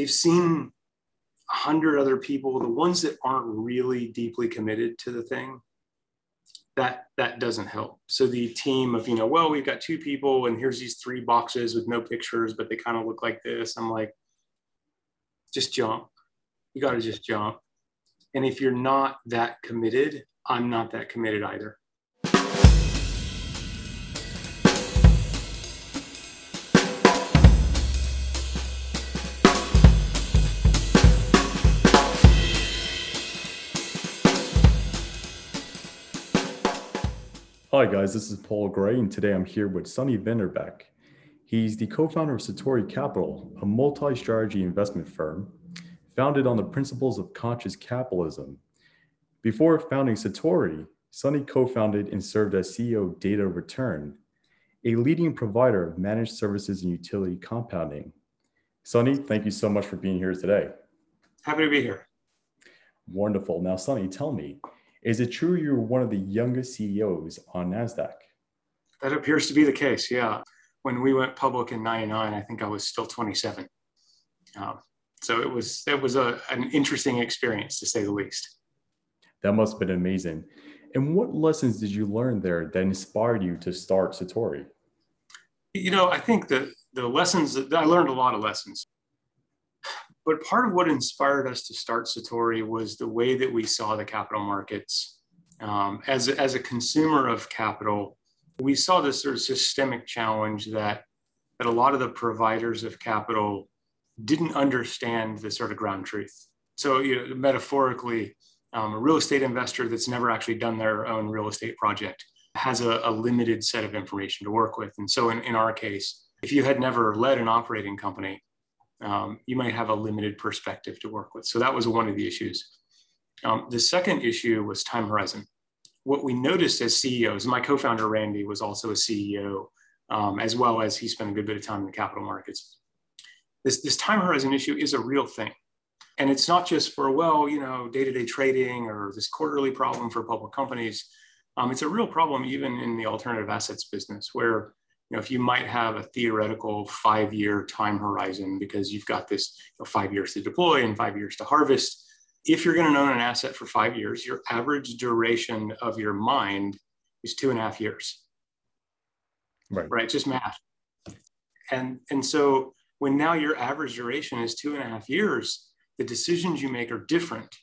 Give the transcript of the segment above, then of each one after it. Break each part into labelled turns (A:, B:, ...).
A: they've seen a hundred other people, the ones that aren't really deeply committed to the thing, that that doesn't help. So the team of, you know, well, we've got two people and here's these three boxes with no pictures, but they kind of look like this. I'm like, just jump. You got to just jump. And if you're not that committed, I'm not that committed either.
B: Hi, guys, this is Paul Gray, and today I'm here with Sonny Vanderbeck. He's the co founder of Satori Capital, a multi strategy investment firm founded on the principles of conscious capitalism. Before founding Satori, Sonny co founded and served as CEO of Data Return, a leading provider of managed services and utility computing. Sonny, thank you so much for being here today.
A: Happy to be here.
B: Wonderful. Now, Sonny, tell me, is it true you're one of the youngest CEOs on NASDAQ?
A: That appears to be the case, yeah. When we went public in 99, I think I was still 27. Um, so it was it was a, an interesting experience to say the least.
B: That must have been amazing. And what lessons did you learn there that inspired you to start Satori?
A: You know, I think that the lessons that I learned a lot of lessons. But part of what inspired us to start Satori was the way that we saw the capital markets. Um, as, as a consumer of capital, we saw this sort of systemic challenge that, that a lot of the providers of capital didn't understand the sort of ground truth. So, you know, metaphorically, um, a real estate investor that's never actually done their own real estate project has a, a limited set of information to work with. And so, in, in our case, if you had never led an operating company, um, you might have a limited perspective to work with. So that was one of the issues. Um, the second issue was time horizon. What we noticed as CEOs, my co-founder Randy was also a CEO, um, as well as he spent a good bit of time in the capital markets. This, this time horizon issue is a real thing. And it's not just for, well, you know, day-to-day trading or this quarterly problem for public companies. Um, it's a real problem even in the alternative assets business where you know, if you might have a theoretical five-year time horizon because you've got this you know, five years to deploy and five years to harvest, if you're going to own an asset for five years, your average duration of your mind is two and a half years. Right. Right. Just math. And and so when now your average duration is two and a half years, the decisions you make are different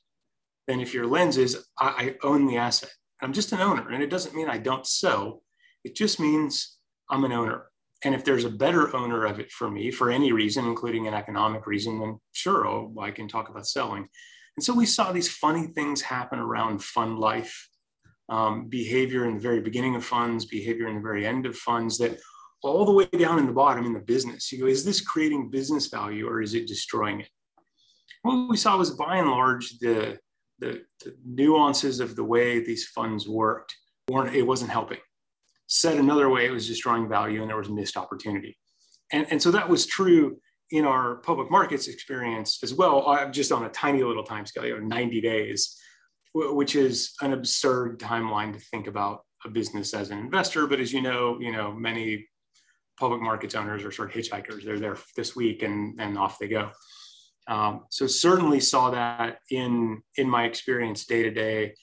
A: than if your lens is I, I own the asset. I'm just an owner, and it doesn't mean I don't sell. It just means I'm an owner. And if there's a better owner of it for me for any reason, including an economic reason, then sure, oh, I can talk about selling. And so we saw these funny things happen around fund life, um, behavior in the very beginning of funds, behavior in the very end of funds that all the way down in the bottom in the business. You go, is this creating business value or is it destroying it? What we saw was by and large the, the, the nuances of the way these funds worked weren't, it wasn't helping. Said another way, it was destroying value and there was missed opportunity. And, and so that was true in our public markets experience as well, I'm just on a tiny little time scale, you know, 90 days, which is an absurd timeline to think about a business as an investor. But as you know, you know, many public markets owners are sort of hitchhikers. They're there this week and, and off they go. Um, so certainly saw that in in my experience day to day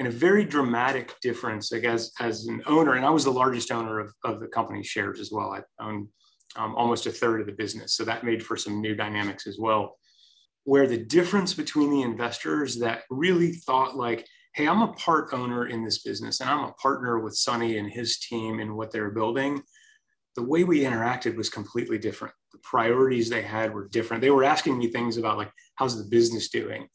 A: and a very dramatic difference like as, as an owner and i was the largest owner of, of the company's shares as well. I owned um, almost a third of the business so that made for some new dynamics as well. Where the difference between the investors that really thought like hey i'm a part owner in this business and i'm a partner with sonny and his team in what they're building the way we interacted was completely different. The priorities they had were different. They were asking me things about like how's the business doing?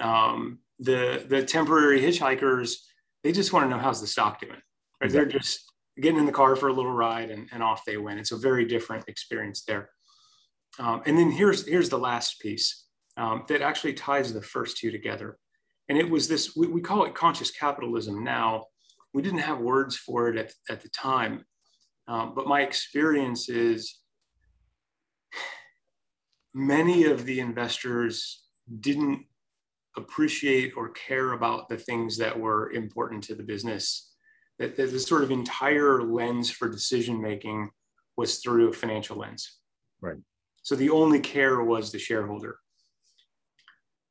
A: Um, the the temporary hitchhikers they just want to know how's the stock doing right? Exactly. they're just getting in the car for a little ride and, and off they went. It's a very different experience there. Um, and then here's here's the last piece um, that actually ties the first two together. And it was this we, we call it conscious capitalism now. We didn't have words for it at, at the time um, but my experience is many of the investors didn't appreciate or care about the things that were important to the business. That, that the sort of entire lens for decision making was through a financial lens.
B: Right.
A: So the only care was the shareholder.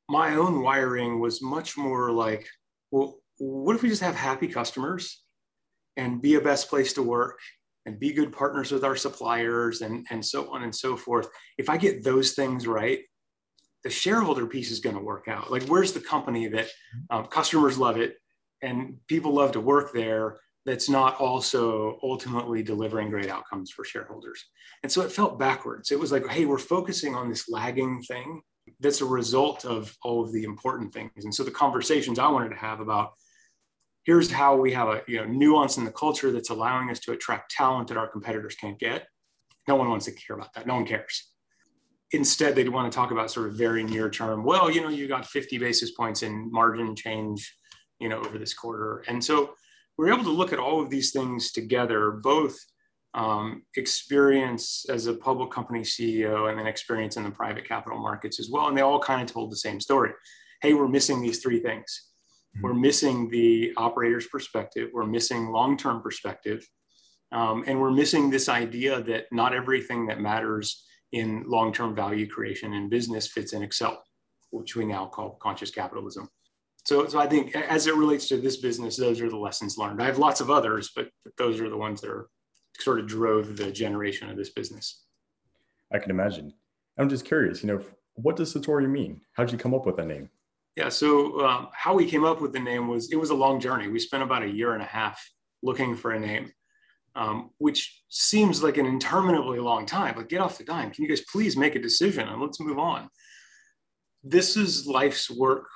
A: My own wiring was much more like, well, what if we just have happy customers and be a best place to work and be good partners with our suppliers and, and so on and so forth? If I get those things right, the shareholder piece is going to work out. Like, where's the company that um, customers love it and people love to work there that's not also ultimately delivering great outcomes for shareholders. And so it felt backwards. It was like, hey, we're focusing on this lagging thing that's a result of all of the important things. And so the conversations I wanted to have about here's how we have a you know nuance in the culture that's allowing us to attract talent that our competitors can't get. No one wants to care about that. No one cares. Instead, they'd want to talk about sort of very near term. Well, you know, you got 50 basis points in margin change, you know, over this quarter. And so we're able to look at all of these things together, both um, experience as a public company CEO and then experience in the private capital markets as well. And they all kind of told the same story. Hey, we're missing these three things. Mm-hmm. We're missing the operator's perspective. We're missing long term perspective. Um, and we're missing this idea that not everything that matters in long term value creation in business fits in Excel, which we now call conscious capitalism so, so I think as it relates to this business, those are the lessons learned. I have lots of others, but, those are the ones that are sort of drove the generation of this business.
B: I can imagine. I'm just curious, you know, what does Satori mean? How'd you come up with that name?
A: Yeah, so um, how we came up with the name was it was a long journey. We spent about a year and a half looking for a name, um, which seems like an interminably long time. But get off the dime. Can you guys please make a decision and let's move on? This is life's work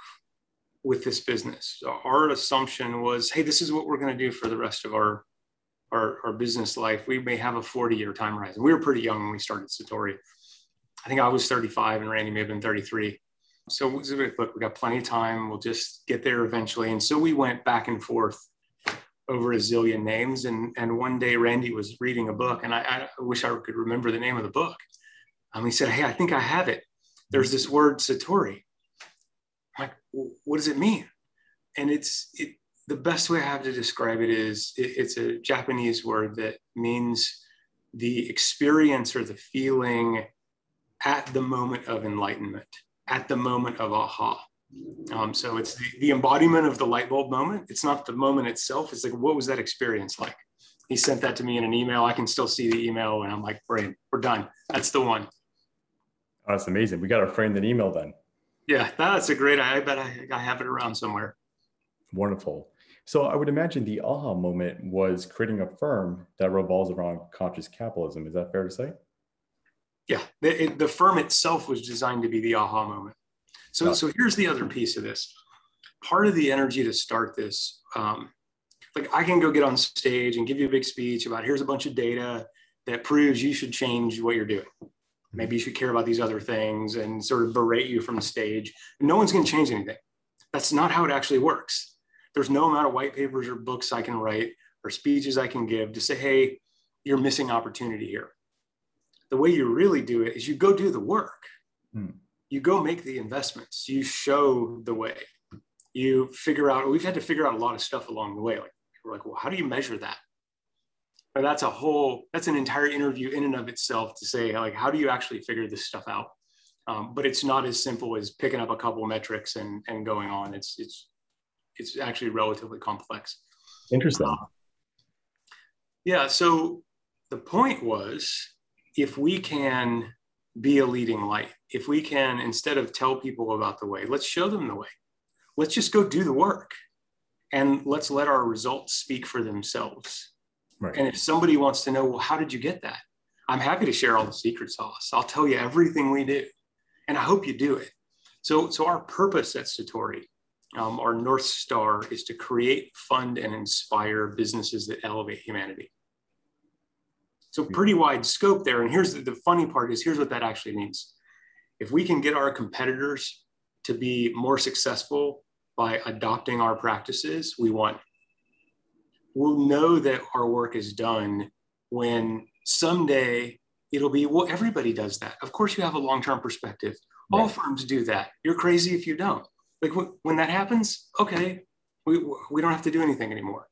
A: with this business. Our assumption was, hey, this is what we're going to do for the rest of our, our, our business life. We may have a 40 year time horizon. We were pretty young when we started Satori. I think I was 35 and Randy may have been 33. So look, we got plenty of time. We'll just get there eventually. And so we went back and forth over a zillion names. And, and one day Randy was reading a book and I, I wish I could remember the name of the book. Um, he said, Hey, I think I have it. There's this word Satori I'm like what does it mean and it's it, the best way i have to describe it is it, it's a japanese word that means the experience or the feeling at the moment of enlightenment at the moment of aha um, so it's the, the embodiment of the light bulb moment it's not the moment itself it's like what was that experience like he sent that to me in an email i can still see the email and i'm like great we're done that's the one
B: oh, that's amazing we got to frame that email then
A: yeah, that's a great. I bet I, I have it around somewhere.
B: Wonderful. So I would imagine the aha moment was creating a firm that revolves around conscious capitalism. Is that fair to say?
A: Yeah, the, it, the firm itself was designed to be the aha moment. So, yeah. so here's the other piece of this. Part of the energy to start this, um, like I can go get on stage and give you a big speech about here's a bunch of data that proves you should change what you're doing maybe you should care about these other things and sort of berate you from the stage. No one's going to change anything. That's not how it actually works. There's no amount of white papers or books I can write or speeches I can give to say, hey, you're missing opportunity here. The way you really do it is you go do the work. Hmm. You go make the investments. You show the way. You figure out, we've had to figure out a lot of stuff along the way. Like, we're like, well, how do you measure that? but that's a whole that's an entire interview in and of itself to say like how do you actually figure this stuff out um, but it's not as simple as picking up a couple metrics and and going on it's it's it's actually relatively complex
B: interesting uh,
A: yeah so the point was if we can be a leading light if we can instead of tell people about the way let's show them the way let's just go do the work and let's let our results speak for themselves Right. And if somebody wants to know, well, how did you get that? I'm happy to share all the secret sauce. I'll tell you everything we do. And I hope you do it. So, so our purpose at Satori, um, our North Star is to create, fund, and inspire businesses that elevate humanity. So hmm. pretty wide scope there. And here's the, the funny part is here's what that actually means. If we can get our competitors to be more successful by adopting our practices, we want we'll know that our work is done when someday it'll be, well, everybody does that. Of course, you have a long term perspective. All firms do that. You're crazy if you don't. Like when that happens, okay, we, we don't have to do anything anymore.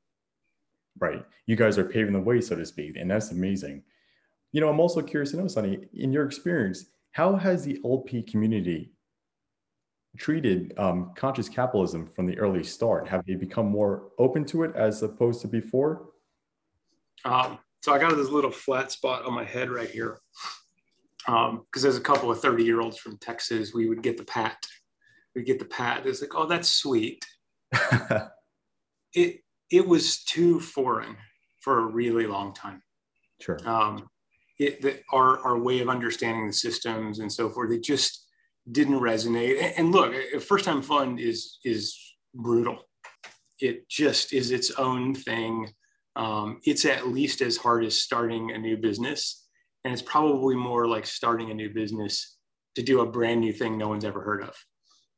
B: Right. You guys are paving the way, so to speak. And that's amazing. You know, I'm also curious to know, Sonny, in your experience, How has the LP community treated um, conscious capitalism from the early start? Have they become more open to it as opposed to before?
A: Um, so I got this little flat spot on my head right here. Because um, there's a couple of 30 year olds from Texas, we would get the pat. We'd get the pat. It's like, oh, that's sweet. it it was too foreign for a really long time.
B: Sure.
A: Um, it, the, our, our way of understanding the systems and so forth, it just didn't resonate. And, and look, a first time fund is, is brutal. It just is its own thing. Um, it's at least as hard as starting a new business. And it's probably more like starting a new business to do a brand new thing no one's ever heard of.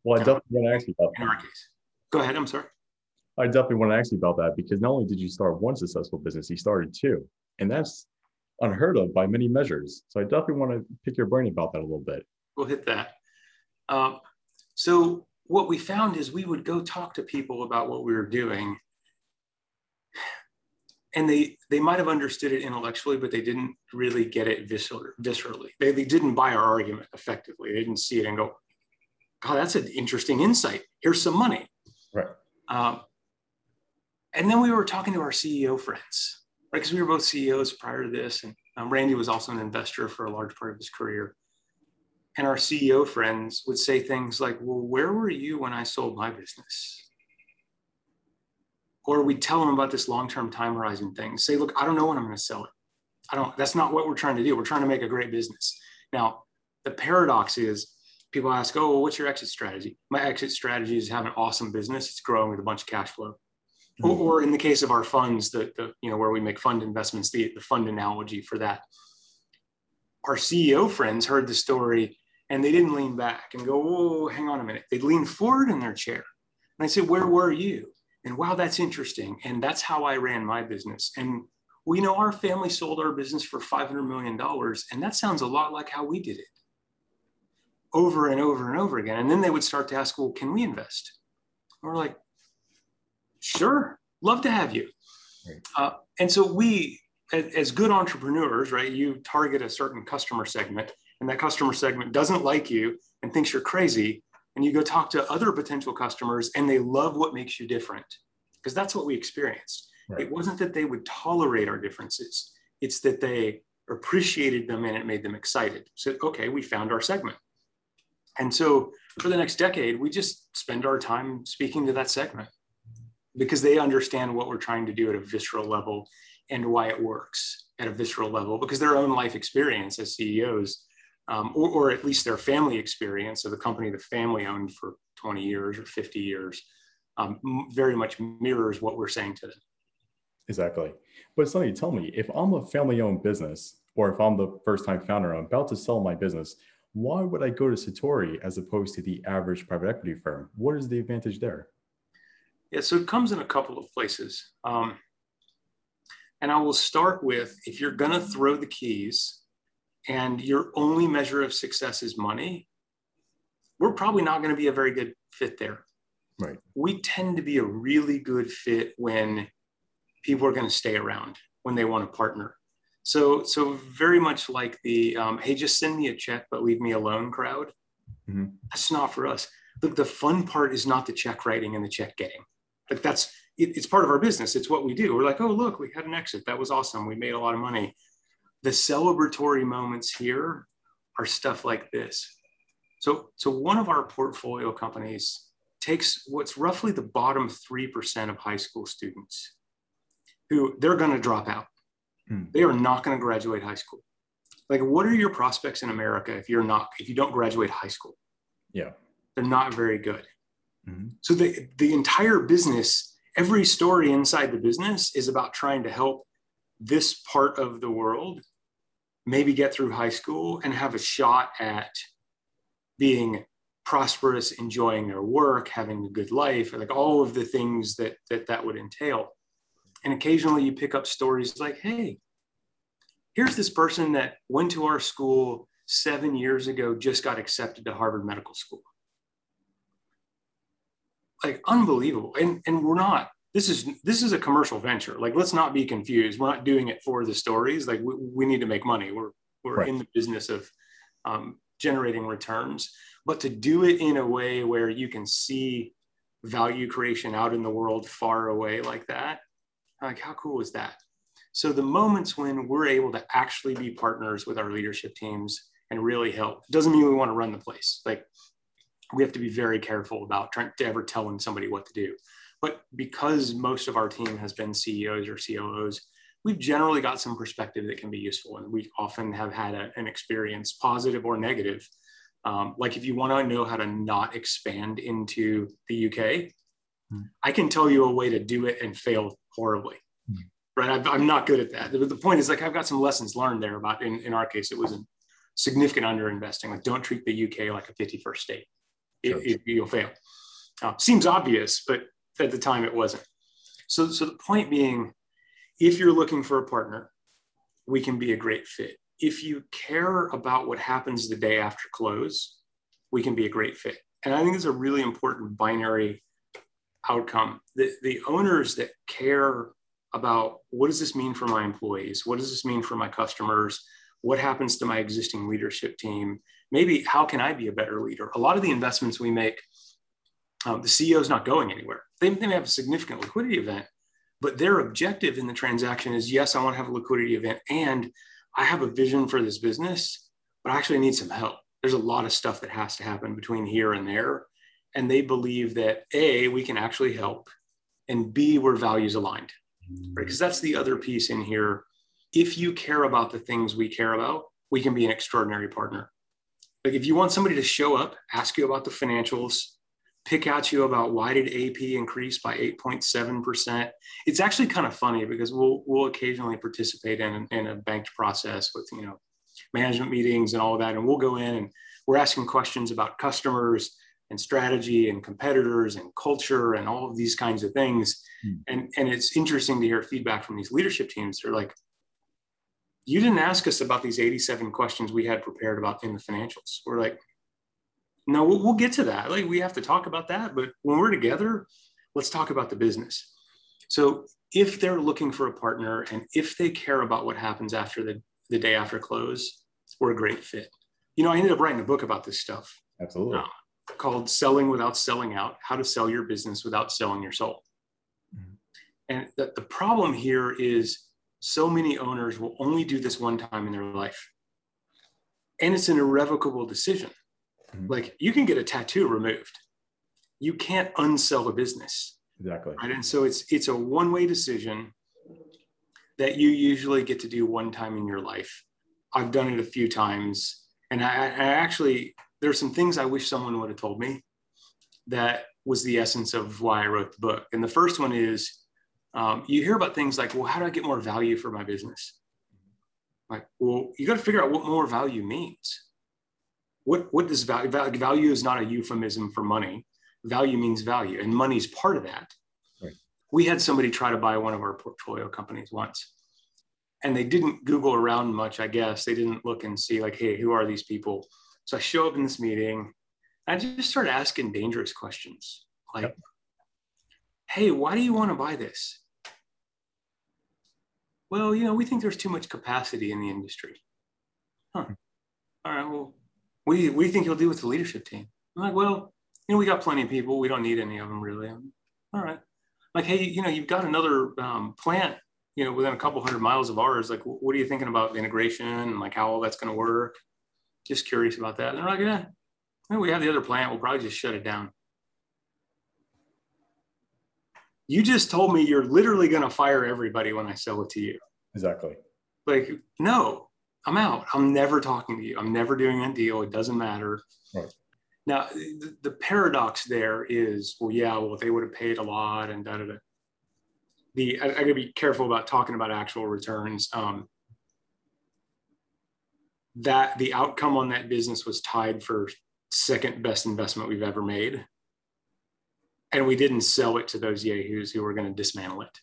B: Well, I definitely want to ask you about
A: that. In our case. Go ahead. I'm sorry.
B: I definitely want to ask you about that because not only did you start one successful business, you started two. And that's unheard of by many measures. So I definitely want to pick your brain about that a little bit.
A: We'll hit that. Um, so what we found is we would go talk to people about what we were doing and they they might have understood it intellectually but they didn't really get it viscerally they, they didn't buy our argument effectively they didn't see it and go god that's an interesting insight here's some money
B: right um,
A: and then we were talking to our ceo friends right? Because we were both CEOs prior to this, and um, Randy was also an investor for a large part of his career. And our CEO friends would say things like, "Well, where were you when I sold my business?" Or we'd tell them about this long-term time horizon thing. Say, "Look, I don't know when I'm going to sell it. I don't. That's not what we're trying to do. We're trying to make a great business." Now, the paradox is people ask, oh, well, what's your exit strategy? My exit strategy is have an awesome business. It's growing with a bunch of cash flow. Or, mm-hmm. or in the case of our funds, the, the you know where we make fund investments, the, the fund analogy for that. Our CEO friends heard the story and they didn't lean back and go, "Oh, hang on a minute." They leaned forward in their chair, and I said, "Where were you?" And wow, that's interesting. And that's how I ran my business. And we know our family sold our business for $500 million. And that sounds a lot like how we did it over and over and over again. And then they would start to ask, well, can we invest? And we're like, Sure, love to have you. Right. Uh, and so we, as good entrepreneurs, right, you target a certain customer segment, and that customer segment doesn't like you and thinks you're crazy. And you go talk to other potential customers, and they love what makes you different, because that's what we experienced. Right. It wasn't that they would tolerate our differences; it's that they appreciated them and it made them excited. So, okay, we found our segment. And so for the next decade, we just spend our time speaking to that segment because they understand what we're trying to do at a visceral level and why it works at a visceral level because their own life experience as CEOs, um, or, or, at least their family experience of the company the family owned for 20 years or 50 years, um, very much mirrors what we're saying to them.
B: Exactly. But Sonny, tell me, if I'm a family owned business, or if I'm the first time founder, I'm about to sell my business, why would I go to Satori as opposed to the average private equity firm? What is the advantage there?
A: Yeah, so it comes in a couple of places. Um, and I will start with if you're going to throw the keys and your only measure of success is money, we're probably not going to be a very good fit there.
B: Right.
A: We tend to be a really good fit when people are going to stay around, when they want to partner. So, so very much like the um, hey, just send me a check, but leave me alone crowd. Mm-hmm. That's not for us. Look, the fun part is not the check writing and the check getting. Like that's it, it's part of our business. It's what we do. We're like, oh look, we had an exit. That was awesome. We made a lot of money. The celebratory moments here are stuff like this. So, so one of our portfolio companies takes what's roughly the bottom 3% of high school students who they're going to drop out. Hmm. They are not going to graduate high school. Like, what are your prospects in America if you're not, if you don't graduate high school?
B: Yeah.
A: They're not very good. Mm-hmm. So the, the entire business, every story inside the business is about trying to help this part of the world maybe get through high school and have a shot at being prosperous, enjoying their work, having a good life, like all of the things that that, that would entail. And occasionally you pick up stories like, hey, here's this person that went to our school seven years ago, just got accepted to Harvard Medical School like unbelievable. And and we're not. This is this is a commercial venture. Like let's not be confused. We're not doing it for the stories. Like we, we need to make money. We're we're right. in the business of um, generating returns, but to do it in a way where you can see value creation out in the world far away like that, like how cool is that? So the moments when we're able to actually be partners with our leadership teams and really help doesn't mean we want to run the place. Like we have to be very careful about trying to ever telling somebody what to do. But because most of our team has been CEOs or COOs, we've generally got some perspective that can be useful. And we often have had a, an experience, positive or negative. Um, like if you want to know how to not expand into the UK, hmm. I can tell you a way to do it and fail horribly. Hmm. Right. i am not good at that. The, the, point is like I've got some lessons learned there about in, in our case, it was a significant underinvesting. Like don't treat the UK like a 51st state. It, it, you'll fail. Uh, seems obvious, but at the time it wasn't. So, so the point being, if you're looking for a partner, we can be a great fit. If you care about what happens the day after close, we can be a great fit. And I think it's a really important binary outcome. The, the owners that care about what does this mean for my employees? What does this mean for my customers? What happens to my existing leadership team? Maybe how can I be a better leader? A lot of the investments we make, um, the CEO is not going anywhere. They, they may have a significant liquidity event, but their objective in the transaction is yes, I want to have a liquidity event and I have a vision for this business, but I actually need some help. There's a lot of stuff that has to happen between here and there. And they believe that A, we can actually help, and B, we're values aligned. Right? Because that's the other piece in here. If you care about the things we care about, we can be an extraordinary partner. Like if you want somebody to show up, ask you about the financials, pick at you about why did AP increase by 8.7%. It's actually kind of funny because we'll, we'll occasionally participate in, in a banked process with, you know, management meetings and all of that. And we'll go in and we're asking questions about customers and strategy and competitors and culture and all of these kinds of things. Hmm. And, and it's interesting to hear feedback from these leadership teams. They're like, you didn't ask us about these 87 questions we had prepared about in the financials. We're like, no, we'll, we'll get to that. Like we have to talk about that. But when we're together, let's talk about the business. So if they're looking for a partner and if they care about what happens after the, the day after close, we're a great fit. You know, I ended up writing a book about this stuff.
B: Absolutely. Uh,
A: called Selling Without Selling Out How to Sell Your Business Without Selling Your Soul. Mm-hmm. And the, the problem here is so many owners will only do this one time in their life. And it's an irrevocable decision. Mm-hmm. Like you can get a tattoo removed. You can't unsell a business.
B: Exactly.
A: Right. And so it's it's a one-way decision that you usually get to do one time in your life. I've done it a few times. And I, I actually there's some things I wish someone would have told me that was the essence of why I wrote the book. And the first one is um, you hear about things like, well, how do I get more value for my business? Like, well, you got to figure out what more value means what what does value value is not a euphemism for money value means value and money is part of that right. we had somebody try to buy one of our portfolio companies once and they didn't google around much i guess they didn't look and see like hey who are these people so i show up in this meeting i just start asking dangerous questions like yep. Hey why do you want to buy this well you know we think there's too much capacity in the industry huh all right well do you think you'll do with the leadership team? I'm like, well, you know, we got plenty of people. We don't need any of them really. I'm, all right. Like, hey, you know, you've got another um, plant, you know, within a couple hundred miles of ours. Like, what are you thinking about the integration and like how all that's going to work? Just curious about that. And they're like, yeah, we have the other plant. We'll probably just shut it down. You just told me you're literally going to fire everybody when I sell it to you.
B: Exactly.
A: Like, no, I'm out. I'm never talking to you. I'm never doing that deal. It doesn't matter. Right. Now, the, the, paradox there is, well, yeah, well, they would have paid a lot and da da da. The I, I gotta be careful about talking about actual returns. Um, that the outcome on that business was tied for second best investment we've ever made, and we didn't sell it to those yahoos who were going to dismantle it.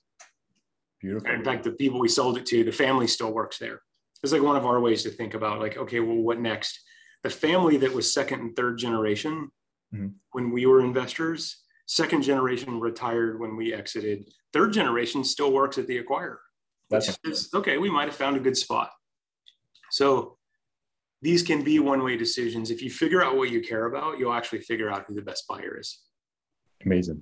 B: Beautiful.
A: In fact, the people we sold it to, the family still works there it's like one of our ways to think about like okay well what next the family that was second and third generation mm-hmm. when we were investors second generation retired when we exited third generation still works at the acquirer that's is, okay we might have found a good spot so these can be one way decisions. If you figure out what you care about, you'll actually figure out who the best buyer is.
B: Amazing.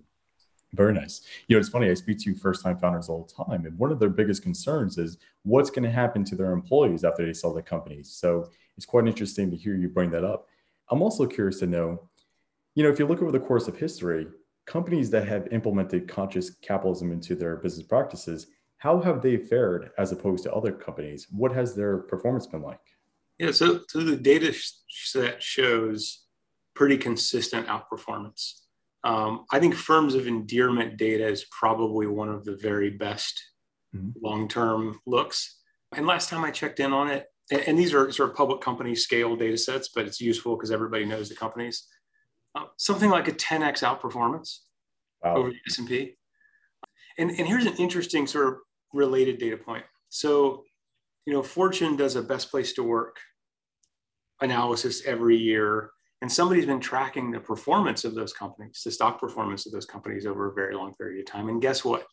B: Very nice. You know, it's funny, I speak to first time founders all the time, and one of their biggest concerns is what's going to happen to their employees after they sell the companies. So it's quite interesting to hear you bring that up. I'm also curious to know, you know, if you look over the course of history, companies that have implemented conscious capitalism into their business practices, how have they fared as opposed to other companies? What has their performance been like?
A: Yeah, so, so the data set shows pretty consistent outperformance. Um, I think firms of endearment data is probably one of the very best mm-hmm. long term looks. And last time I checked in on it, and, and, these are sort of public company scale data sets, but it's useful because everybody knows the companies. Uh, something like a 10x outperformance wow. over the S&P. And, and here's an interesting sort of related data point. So, you know, Fortune does a best place to work analysis every year and somebody's been tracking the performance of those companies, the stock performance of those companies over a very long period of time. And guess what?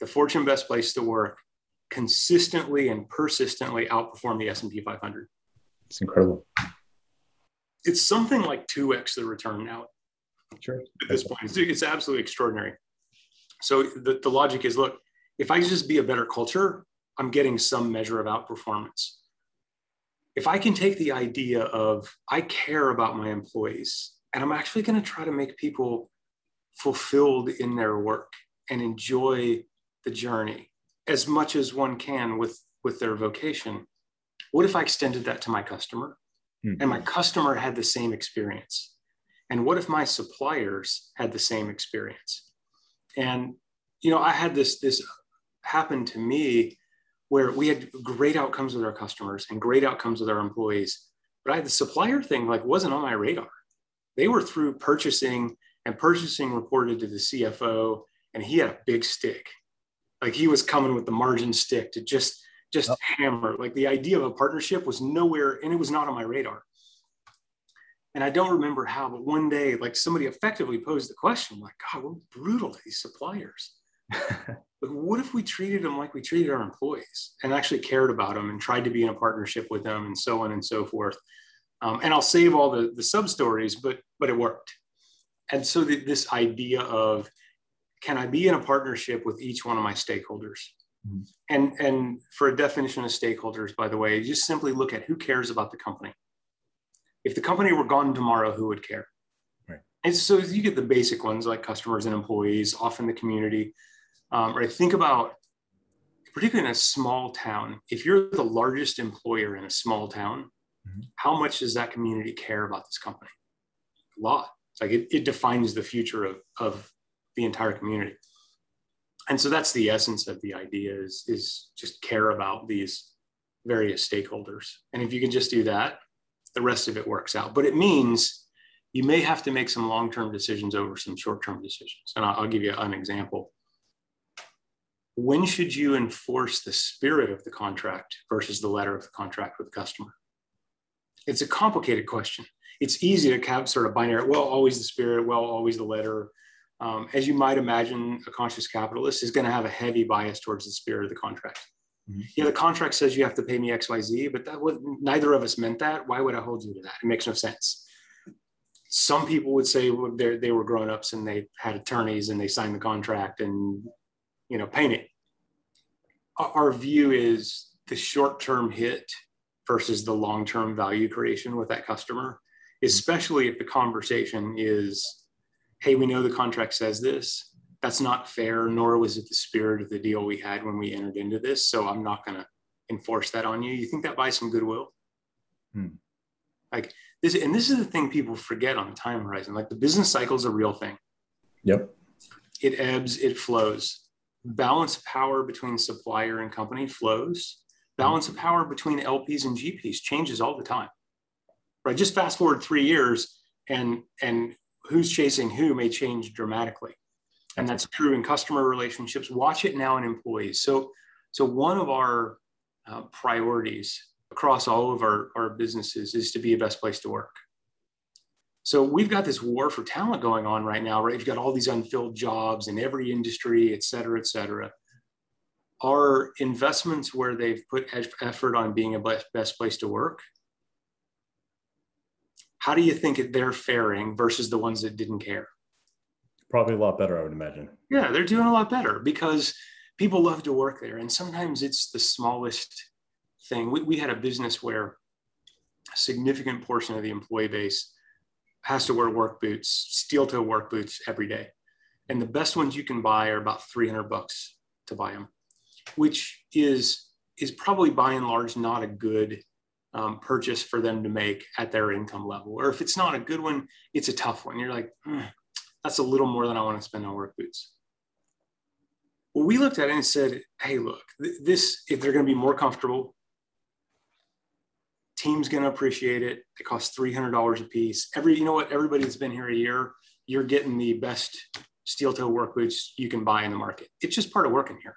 A: The Fortune Best Place to Work consistently and persistently outperform the S&P 500.
B: It's incredible.
A: It's something like 2x the return now.
B: Sure.
A: At this point, it's, it's absolutely extraordinary. So the, the logic is, look, if I just be a better culture, I'm getting some measure of outperformance if I can take the idea of I care about my employees and I'm actually going to try to make people fulfilled in their work and enjoy the journey as much as one can with with their vocation what if i extended that to my customer? Mm-hmm. and my customer had the same experience. And what if my suppliers had the same experience? And you know i had this this happen to me where we had great outcomes with our customers and great outcomes with our employees. But I had the supplier thing like wasn't on my radar. They were through purchasing and purchasing reported to the CFO and he had a big stick. Like he was coming with the margin stick to just just hammer. Like the idea of a partnership was nowhere and it was not on my radar. And I don't remember how, but one day, like somebody effectively posed the question, like, God, we're brutal to these suppliers. But what if we treated them like we treated our employees and actually cared about them and tried to be in a partnership with them and so on and so forth? Um, and I'll save all the, the sub stories, but, but it worked. And so the, this idea of can I be in a partnership with each one of my stakeholders? Mm-hmm. And, and for a definition of stakeholders, by the way, just simply look at who cares about the company. If the company were gone tomorrow, who would care? Right. And so you get the basic ones like customers and employees, often the community, um, right? Think about, particularly in a small town, if you're the largest employer in a small town, mm-hmm. how much does that community care about this company? A lot. It's like it, it defines the future of, of the entire community. And so that's the essence of the idea is, is just care about these various stakeholders. And if you can just do that, the rest of it works out. But it means you may have to make some long-term decisions over some short-term decisions. And I'll, I'll give you an example when should you enforce the spirit of the contract versus the letter of the contract with the customer? It's a complicated question. It's easy to have sort of binary, well, always the spirit, well, always the letter. Um, as you might imagine, a conscious capitalist is going to have a heavy bias towards the spirit of the contract. Mm-hmm. Yeah, the contract says you have to pay me X, Y, Z, but that would neither of us meant that. Why would I hold you to that? It makes no sense. Some people would say well, they were grown ups and they had attorneys and they signed the contract and you know, paint it. Our view is the short-term hit versus the long-term value creation with that customer, especially if the conversation is, hey, we know the contract says this. That's not fair, nor was it the spirit of the deal we had when we entered into this. So I'm not going to enforce that on you. You think that buys some goodwill? Hmm. Like this, and this is the thing people forget on the time horizon. Like the business cycle is a real thing.
B: Yep.
A: It ebbs, it flows balance of power between supplier and company flows. Balance of power between LPs and GPs changes all the time. Right? Just fast forward three years, and and who's chasing who may change dramatically, and that's true in customer relationships. Watch it now in employees. So so one of our uh, priorities across all of our, our businesses is to be a best place to work. So we've got this war for talent going on right now, right? You've got all these unfilled jobs in every industry, et cetera, et cetera. Are investments where they've put effort on being a best place to work? how do you think they're faring versus the ones that didn't care?
B: Probably a lot better, I would imagine.
A: Yeah, they're doing a lot better because people love to work there. And sometimes it's the smallest thing. We, we had a business where a significant portion of the employee base has to wear work boots, steel toe work boots every day. And the best ones you can buy are about 300 bucks to buy them, which is is probably by and large not a good um, purchase for them to make at their income level. Or if it's not a good one, it's a tough one. You're like, mm, that's a little more than I want to spend on work boots. Well, we looked at it and said, hey, look, th- this, if they're going to be more comfortable, team's going to appreciate it. It costs $300 a piece. Every, you know what, everybody that's been here a year, you're getting the best steel toe work boots you can buy in the market. It's just part of working here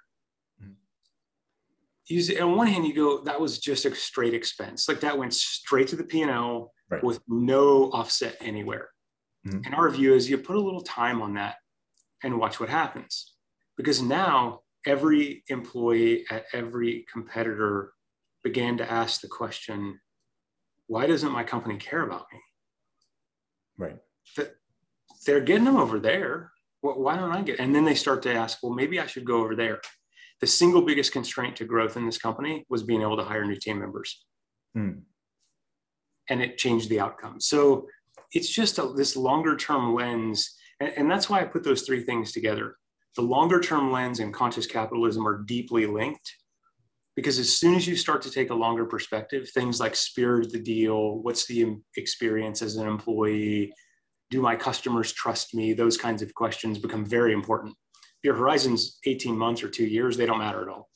A: you on one hand you go that was just a straight expense like that went straight to the p&l right. with no offset anywhere mm-hmm. and our view is you put a little time on that and watch what happens because now every employee at every competitor began to ask the question why doesn't my company care about me
B: right
A: that they're getting them over there why don't i get and then they start to ask well maybe i should go over there the single biggest constraint to growth in this company was being able to hire new team members. Hmm. And it changed the outcome. So it's just a, this longer term lens. And, and that's why I put those three things together. The longer term lens and conscious capitalism are deeply linked because as soon as you start to take a longer perspective, things like spirit of the deal, what's the experience as an employee, do my customers trust me? Those kinds of questions become very important if your horizon's 18 months or two years, they don't matter at all.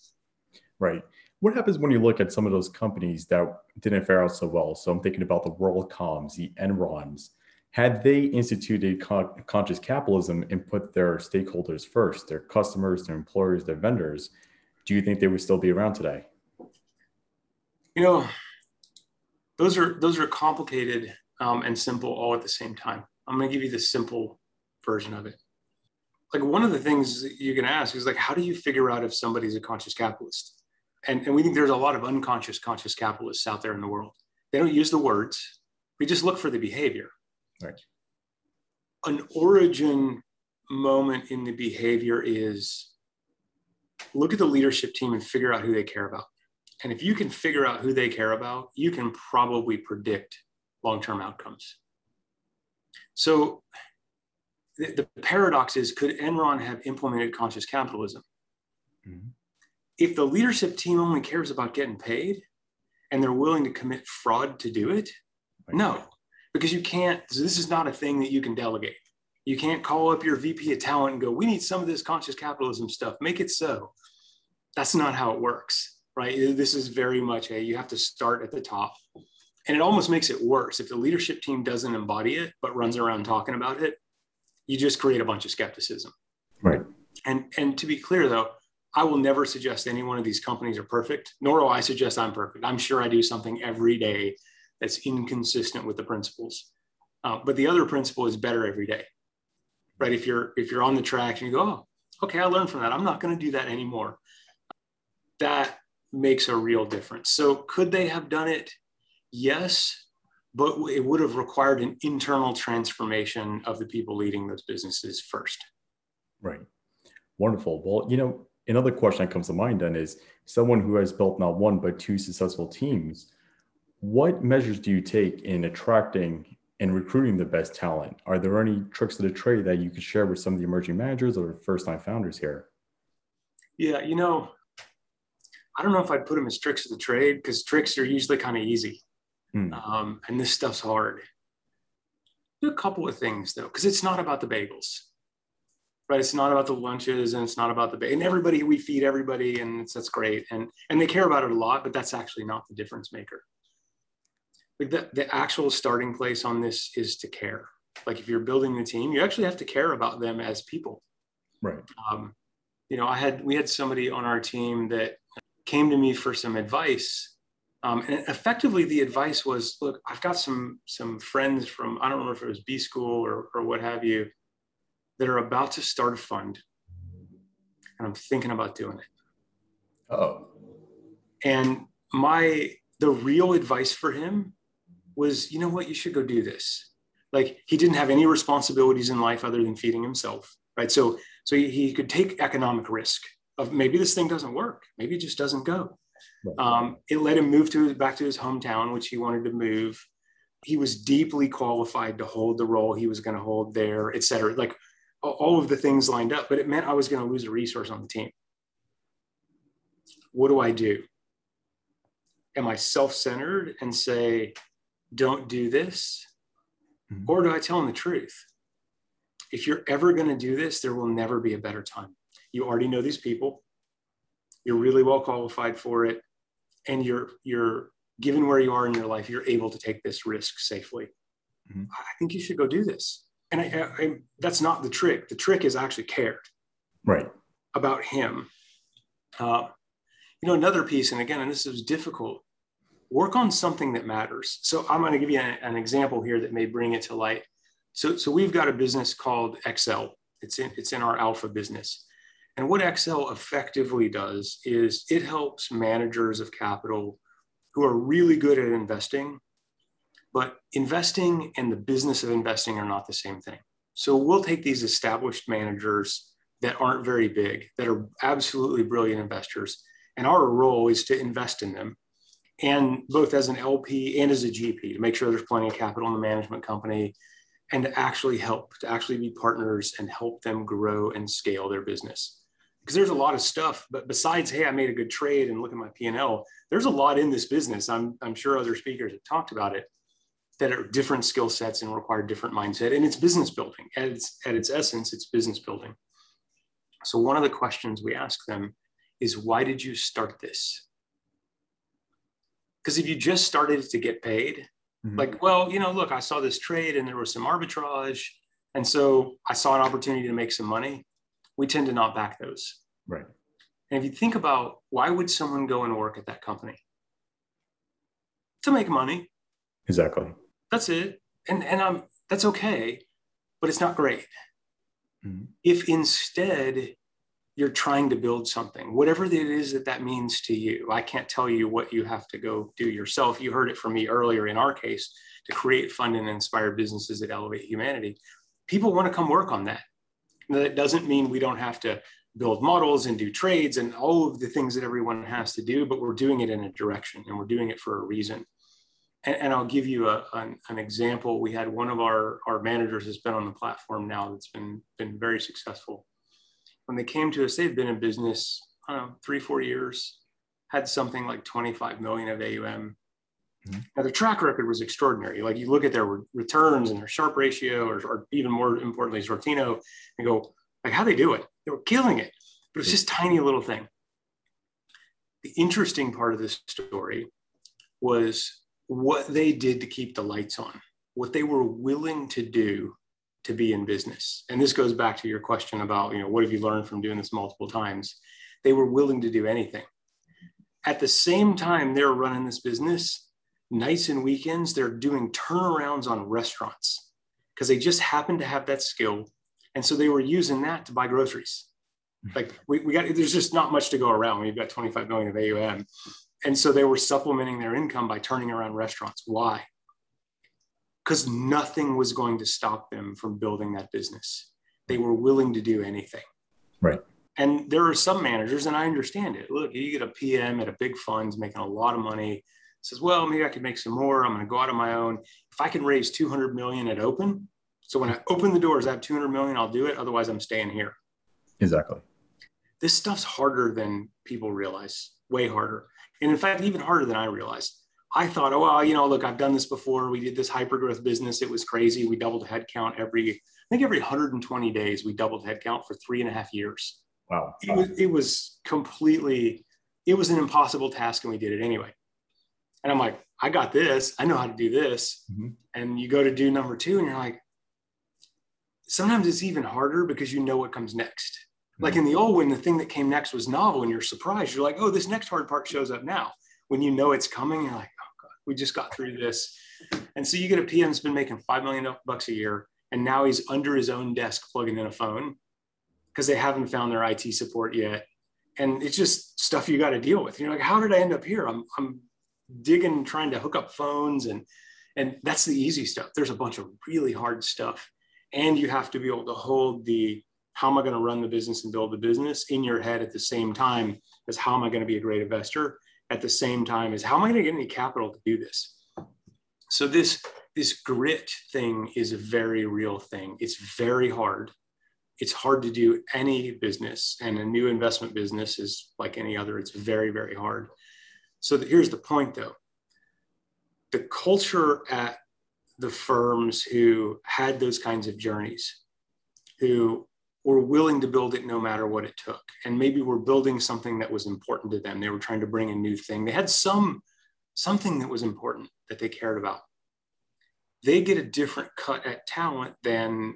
B: Right. What happens when you look at some of those companies that didn't fare out so well? So I'm thinking about the WorldComs, the Enrons. Had they instituted con- conscious capitalism and put their stakeholders first, their customers, their employers, their vendors, do you think they would still be around today?
A: You know, those are those are complicated um, and simple all at the same time. I'm going to give you the simple version of it like one of the things you can ask is like, how do you figure out if somebody's a conscious capitalist? And, and we think there's a lot of unconscious conscious capitalists out there in the world. They don't use the words. We just look for the behavior.
B: Right.
A: An origin moment in the behavior is look at the leadership team and figure out who they care about. And if you can figure out who they care about, you can probably predict long-term outcomes. So the, the paradox is could Enron have implemented conscious capitalism? Mm-hmm. If the leadership team only cares about getting paid and they're willing to commit fraud to do it, right. no, because you can't, this is not a thing that you can delegate. You can't call up your VP of talent and go, we need some of this conscious capitalism stuff, make it so. That's not how it works, right? This is very much a, you have to start at the top. And it almost makes it worse if the leadership team doesn't embody it, but runs around talking about it you just create a bunch of skepticism.
B: Right.
A: And and to be clear though, I will never suggest any one of these companies are perfect, nor will I suggest I'm perfect. I'm sure I do something every day that's inconsistent with the principles. Uh, but the other principle is better every day, right? If you're if you're on the track and you go, oh, okay, I learned from that. I'm not going to do that anymore. That makes a real difference. So could they have done it? Yes, but it would have required an internal transformation of the people leading those businesses first.
B: Right. Wonderful. Well, you know, another question that comes to mind then is someone who has built not one but two successful teams. What measures do you take in attracting and recruiting the best talent? Are there any tricks of the trade that you could share with some of the emerging managers or first-time founders here?
A: Yeah, you know, I don't know if I'd put them as tricks of the trade because tricks are usually kind of easy. Hmm. Um, and this stuff's hard. Do a couple of things though, because it's not about the bagels, right? It's not about the lunches and it's not about the, ba- and everybody, we feed everybody and that's great. And, and they care about it a lot, but that's actually not the difference maker. Like the, the actual starting place on this is to care. Like if you're building the team, you actually have to care about them as people.
B: Right.
A: Um, you know, I had, we had somebody on our team that came to me for some advice um, and effectively, the advice was, look, I've got some some friends from I don't remember if it was B school or or what have you, that are about to start a fund, and I'm thinking about doing it.
B: Oh.
A: And my the real advice for him was, you know what, you should go do this. Like he didn't have any responsibilities in life other than feeding himself, right? So, so he, he could take economic risk of maybe this thing doesn't work, maybe it just doesn't go. Right. Um, it let him move to back to his hometown, which he wanted to move. He was deeply qualified to hold the role he was going to hold there, et cetera. Like all of the things lined up, but it meant I was going to lose a resource on the team. What do I do? Am I self centered and say, don't do this? Mm-hmm. Or do I tell them the truth? If you're ever going to do this, there will never be a better time. You already know these people. You're really well qualified for it. And you're, you're given where you are in your life, you're able to take this risk safely. Mm-hmm. I think you should go do this. And I, I, I, that's not the trick. The trick is actually cared
B: right
A: about him. Uh, you know, another piece, and again, and this is difficult, work on something that matters. So I'm going to give you an, example here that may bring it to light. So, so we've got a business called Excel. It's in, it's in our alpha business. And what Excel effectively does is it helps managers of capital who are really good at investing, but investing and the business of investing are not the same thing. So we'll take these established managers that aren't very big, that are absolutely brilliant investors, and our role is to invest in them and both as an LP and as a GP to make sure there's plenty of capital in the management company and to actually help, to actually be partners and help them grow and scale their business. Because there's a lot of stuff, but besides, hey, I made a good trade and look at my P&L, there's a lot in this business. I'm, I'm sure other speakers have talked about it that are different skill sets and require different mindset. And it's business building. At its, at its essence, it's business building. So one of the questions we ask them is, why did you start this? Because if you just started to get paid, mm-hmm. like, well, you know, look, I saw this trade and there was some arbitrage. And so I saw an opportunity to make some money. We tend to not back those.
B: Right.
A: And if you think about why would someone go and work at that company? To make money.
B: Exactly.
A: That's it. And and I'm that's okay, but it's not great. Mm-hmm. If instead you're trying to build something, whatever it is that that means to you. I can't tell you what you have to go do yourself. You heard it from me earlier in our case to create, fund, and inspire businesses that elevate humanity. People want to come work on that. Now, that doesn't mean we don't have to build models and do trades and all of the things that everyone has to do, but we're doing it in a direction and we're doing it for a reason. And, and I'll give you a, an, an, example. We had one of our, our managers has been on the platform now that's been, been very successful when they came to us, they'd been in business, I don't know, three, four years, had something like 25 million of AUM. Mm-hmm. Now, the track record was extraordinary. Like you look at their returns and their Sharpe ratio, or, or even more importantly, Sortino, and go, like, how they do it? They were killing it. But it's just tiny little thing. The interesting part of this story was what they did to keep the lights on, what they were willing to do to be in business. And this goes back to your question about, you know, what have you learned from doing this multiple times? They were willing to do anything. At the same time, they're running this business, nights and weekends, they're doing turnarounds on restaurants because they just happen to have that skill. And so they were using that to buy groceries. Like we, we got, there's just not much to go around you've got 25 million of AUM. And so they were supplementing their income by turning around restaurants. Why? Because nothing was going to stop them from building that business. They were willing to do anything.
B: Right.
A: And there are some managers, and I understand it. Look, you get a PM at a big fund making a lot of money, says, well, maybe I could make some more. I'm going to go out on my own. If I can raise 200 million at open, so when I open the doors, I have 200 million, I'll do it. Otherwise, I'm staying here.
B: Exactly.
A: This stuff's harder than people realize, way harder. And in fact, even harder than I realized. I thought, oh, well, you know, look, I've done this before. We did this hyper growth business. It was crazy. We doubled headcount every, I think every 120 days, we doubled headcount for three and a half years.
B: Wow.
A: It was, it was completely, it was an impossible task and we did it anyway. And I'm like, I got this. I know how to do this. Mm-hmm. And you go to do number two and you're like, sometimes it's even harder because you know what comes next. Mm-hmm. Like in the old one, the thing that came next was novel and you're surprised. You're like, oh, this next hard part shows up now. When you know it's coming, you're like, we just got through this. And so you get a PM that's been making 5 million bucks a year. And now he's under his own desk plugging in a phone because they haven't found their IT support yet. And it's just stuff you got to deal with. You're like, how did I end up here? I'm, I'm digging, trying to hook up phones and, And that's the easy stuff. There's a bunch of really hard stuff. And you have to be able to hold the how am I going to run the business and build the business in your head at the same time as how am I going to be a great investor at the same time is how am I going to get any capital to do this? So this this grit thing is a very real thing. It's very hard. It's hard to do any business, and a new investment business is like any other. It's very, very hard. So the, here's the point, though: the culture at the firms who had those kinds of journeys, who were willing to build it no matter what it took, and maybe were building something that was important to them. They were trying to bring a new thing. They had some something that was important that they cared about. They get a different cut at talent than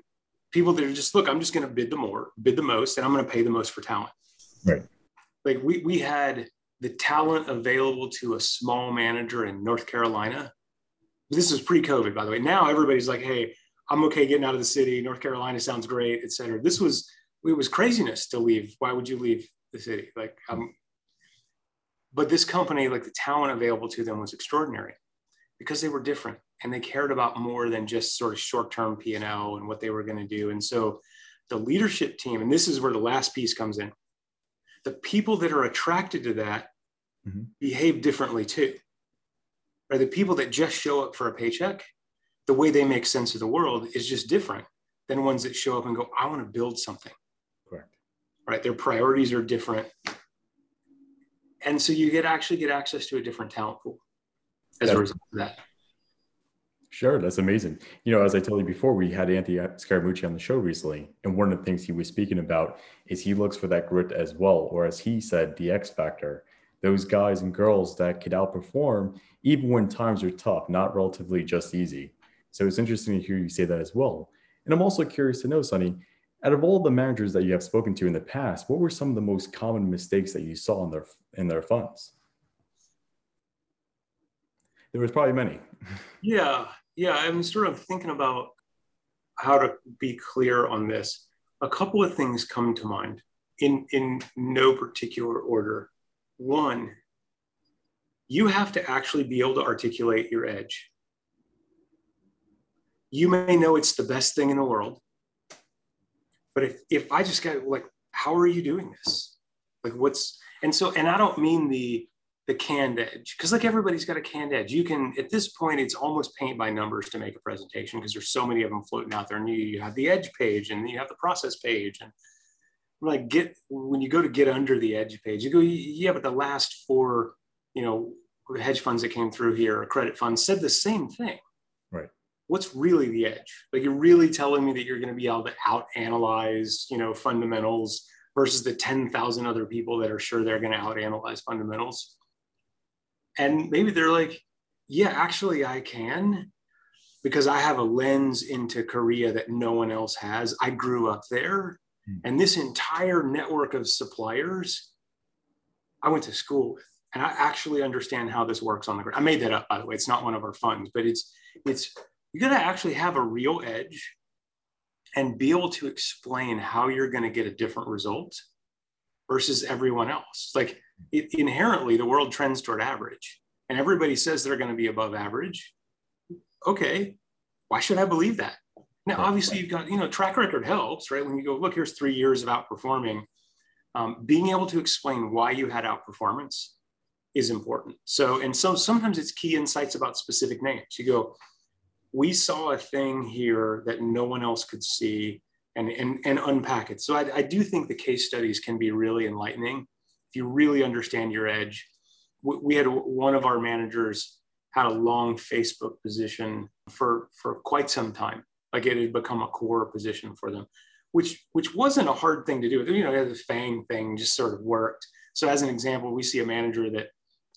A: people that are just look i'm just going to bid the more bid the most and i'm going to pay the most for talent.
B: Right.
A: Like we, we had the talent available to a small manager in north carolina. This was pre-covid by the way. Now everybody's like hey i'm okay getting out of the city north carolina sounds great et cetera this was it was craziness to leave why would you leave the city like um, but this company like the talent available to them was extraordinary because they were different and they cared about more than just sort of short-term P&L and what they were going to do. And so the leadership team, and this is where the last piece comes in, the people that are attracted to that mm-hmm. behave differently too. Are the people that just show up for a paycheck, the way they make sense of the world is just different than ones that show up and go, I want to build something.
B: Correct.
A: Right. Their priorities are different. And so you get actually get access to a different talent pool as a result of that.
B: Sure, that's amazing. You know, as I told you before, we had Anthony Scaramucci on the show recently, and one of the things he was speaking about is he looks for that grit as well, or as he said, the X factor. Those guys and girls that could outperform even when times are tough, not relatively just easy. So it's interesting to hear you say that as well. And I'm also curious to know, Sonny, out of all the managers that you have spoken to in the past, what were some of the most common mistakes that you saw in their in their funds? There was probably many.
A: Yeah, yeah. I'm sort of thinking about how to be clear on this. A couple of things come to mind in, in no particular order. One, you have to actually be able to articulate your edge. You may know it's the best thing in the world, but if, if I just got like, how are you doing this? Like, what's, and so, and I don't mean the, the canned edge because like everybody's got a canned edge. You can at this point it's almost paint by numbers to make a presentation because there's so many of them floating out there and you, you have the edge page and you have the process page and like get when you go to get under the edge page you go yeah but the last four you know hedge funds that came through here or credit funds said the same thing.
B: Right
A: what's really the edge? Like you're really telling me that you're going to be able to out analyze you know fundamentals versus the 10,000 other people that are sure they're going to out analyze fundamentals? And maybe they're like yeah actually i can because i have a lens into korea that no one else has. I grew up there mm. and this entire network of suppliers i went to school with and i actually understand how this works on the ground i made that up by the way. It's not one of our funds but it's it's you got to actually have a real edge and be able to explain how you're going to get a different result versus everyone else. Like it, inherently the world trends toward average and everybody says they're going to be above average. Okay why should i believe that? Now obviously you've got you know track record helps right? When you go look here's three years of outperforming um, being able to explain why you had outperformance is important. So and so sometimes it's key insights about specific names. You go we saw a thing here that no one else could see and, and, and unpack it so I, I do think the case studies can be really enlightening if you really understand your edge, we had one of our managers had a long Facebook position for for quite some time. Like it had become a core position for them, which which wasn't a hard thing to do. You know, the Fang thing just sort of worked. So as an example, we see a manager that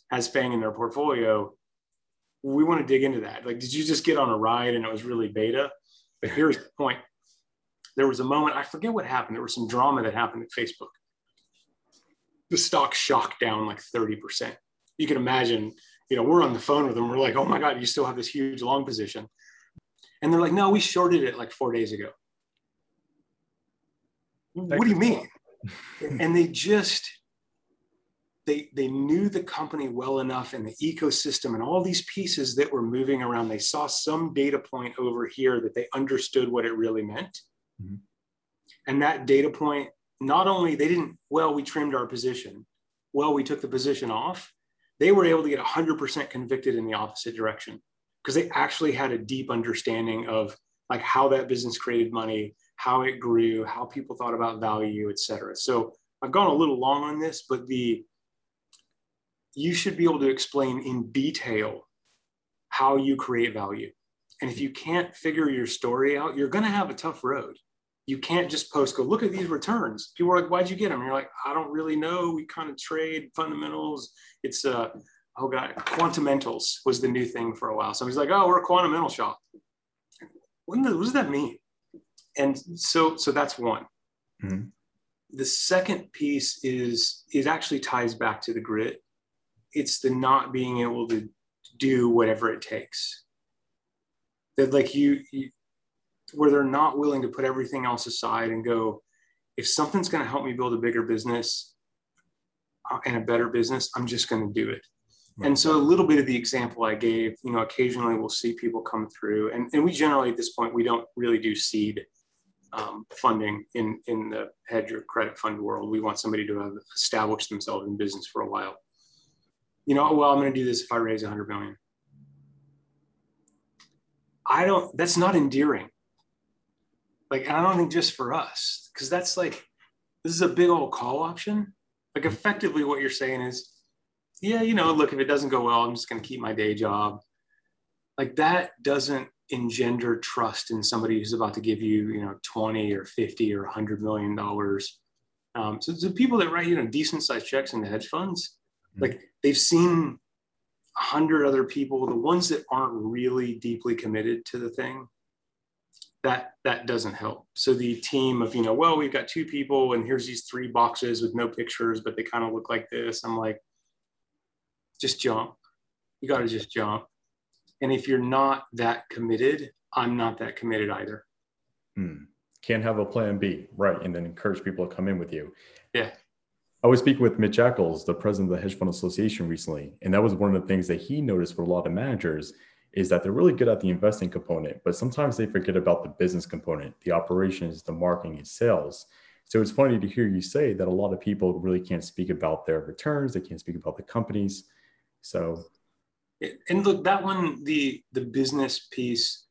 A: has Fang in their portfolio. We want to dig into that. Like, did you just get on a ride and it was really beta? But here's the point. There was a moment, I forget what happened. There was some drama that happened at Facebook the stock shocked down like 30%. You can imagine, you know, we're on the phone with them. We're like, oh my God, you still have this huge long position. And they're like, no, we shorted it like four days ago. What do you mean? and they just, they they knew the company well enough and the ecosystem and all these pieces that were moving around they saw some data point over here that they understood what it really meant. Mm-hmm. and that data point not only they didn't well we trimmed our position. Well we took the position off. They were able to get 100% convicted in the opposite direction because they actually had a deep understanding of like how that business created money how it grew how people thought about value et cetera. So i've gone a little long on this but the you should be able to explain in detail how you create value. And if you can't figure your story out, you're going to have a tough road. You can't just post, go, look at these returns. People are like, why'd you get them? And you're like, I don't really know. We kind of trade fundamentals. It's, uh, oh God, quantamentals was the new thing for a while. So he's like, oh, we're a quantamental shop. What does that mean? And so, so that's one. Mm-hmm. The second piece is, it actually ties back to the grit it's the not being able to do whatever it takes. That like you, you where they're not willing to put everything else aside and go if something's going to help me build a bigger business uh, and a better business i'm just going to do it. Right. and so a little bit of the example i gave you know occasionally we'll see people come through and, and we generally at this point we don't really do seed um, funding in in the hedge or credit fund world. We want somebody to have established themselves in business for a while you know, well, I'm going to do this if I raise 100 million. I don't, that's not endearing. Like, and I don't think just for us, because that's like, this is a big old call option. Like, effectively, what you're saying is, yeah, you know, look, if it doesn't go well, I'm just going to keep my day job. Like, that doesn't engender trust in somebody who's about to give you, you know, 20 or 50 or 100 million dollars. Um, so the people that write, you know, decent sized checks in the hedge funds. Like they've seen a hundred other people the ones that aren't really deeply committed to the thing that that doesn't help. So the team of you know well we've got two people and here's these three boxes with no pictures but they kind of look like this. I'm like just jump. You got to just jump. And if you're not that committed i'm not that committed either.
B: Hmm. can't have a plan b. Right. And then encourage people to come in with you.
A: Yeah
B: I was speaking with Mitch Ackles, the president of the Hedge Fund Association recently, and that was one of the things that he noticed for a lot of managers is that they're really good at the investing component, but sometimes they forget about the business component, the operations, the marketing, and sales. So it's funny to hear you say that a lot of people really can't speak about their returns, they can't speak about the companies. So,
A: and look, that one, the the business piece.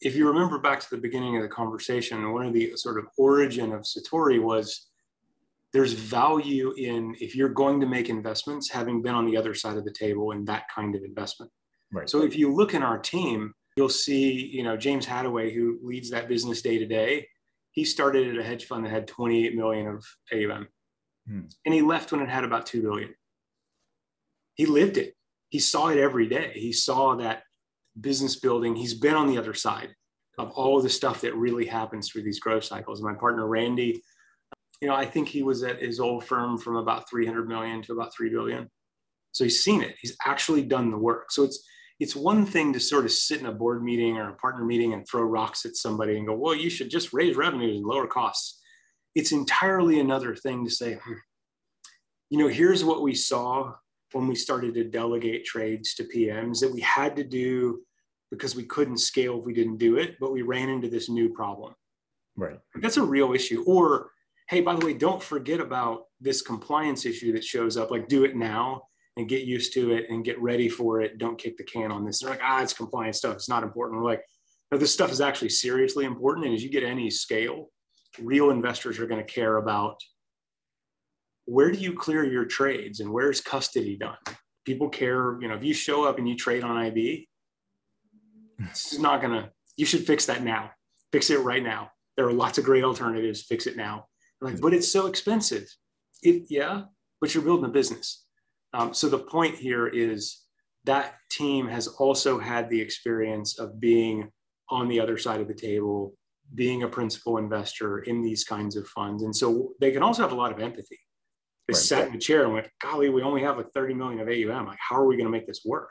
A: If you remember back to the beginning of the conversation, one of the sort of origin of Satori was there's value in if you're going to make investments having been on the other side of the table in that kind of investment. Right. So if you look in our team you'll see you know james hadaway who leads that business day to day he started at a hedge fund that had 28 million of aum hmm. and he left when it had about 2 billion. He lived it. He saw it every day. He saw that business building. He's been on the other side of all the stuff that really happens through these growth cycles. My partner randy you know, I think he was at his old firm from about 300 million to about 3 billion. So he's seen it. He's actually done the work. So it's it's one thing to sort of sit in a board meeting or a partner meeting and throw rocks at somebody and go, well, you should just raise revenues and lower costs. It's entirely another thing to say, hmm, you know, here's what we saw when we started to delegate trades to PMs that we had to do because we couldn't scale if we didn't do it, but we ran into this new problem.
B: Right.
A: That's a real issue. Or hey, by the way, don't forget about this compliance issue that shows up. Like, do it now and get used to it and get ready for it. Don't kick the can on this. They're like, ah, it's compliance stuff. It's not important. We're like, no, this stuff is actually seriously important. And as you get any scale, real investors are going to care about where do you clear your trades and where's custody done? People care, you know, if you show up and you trade on IB, this is not going to, you should fix that now. Fix it right now. There are lots of great alternatives. Fix it now. Like, but it's so expensive. It, yeah, but you're building a business. Um, so the point here is that team has also had the experience of being on the other side of the table, being a principal investor in these kinds of funds. And so they can also have a lot of empathy. They right. sat in the chair and went, golly, we only have like 30 million of AUM. Like, how are we going to make this work?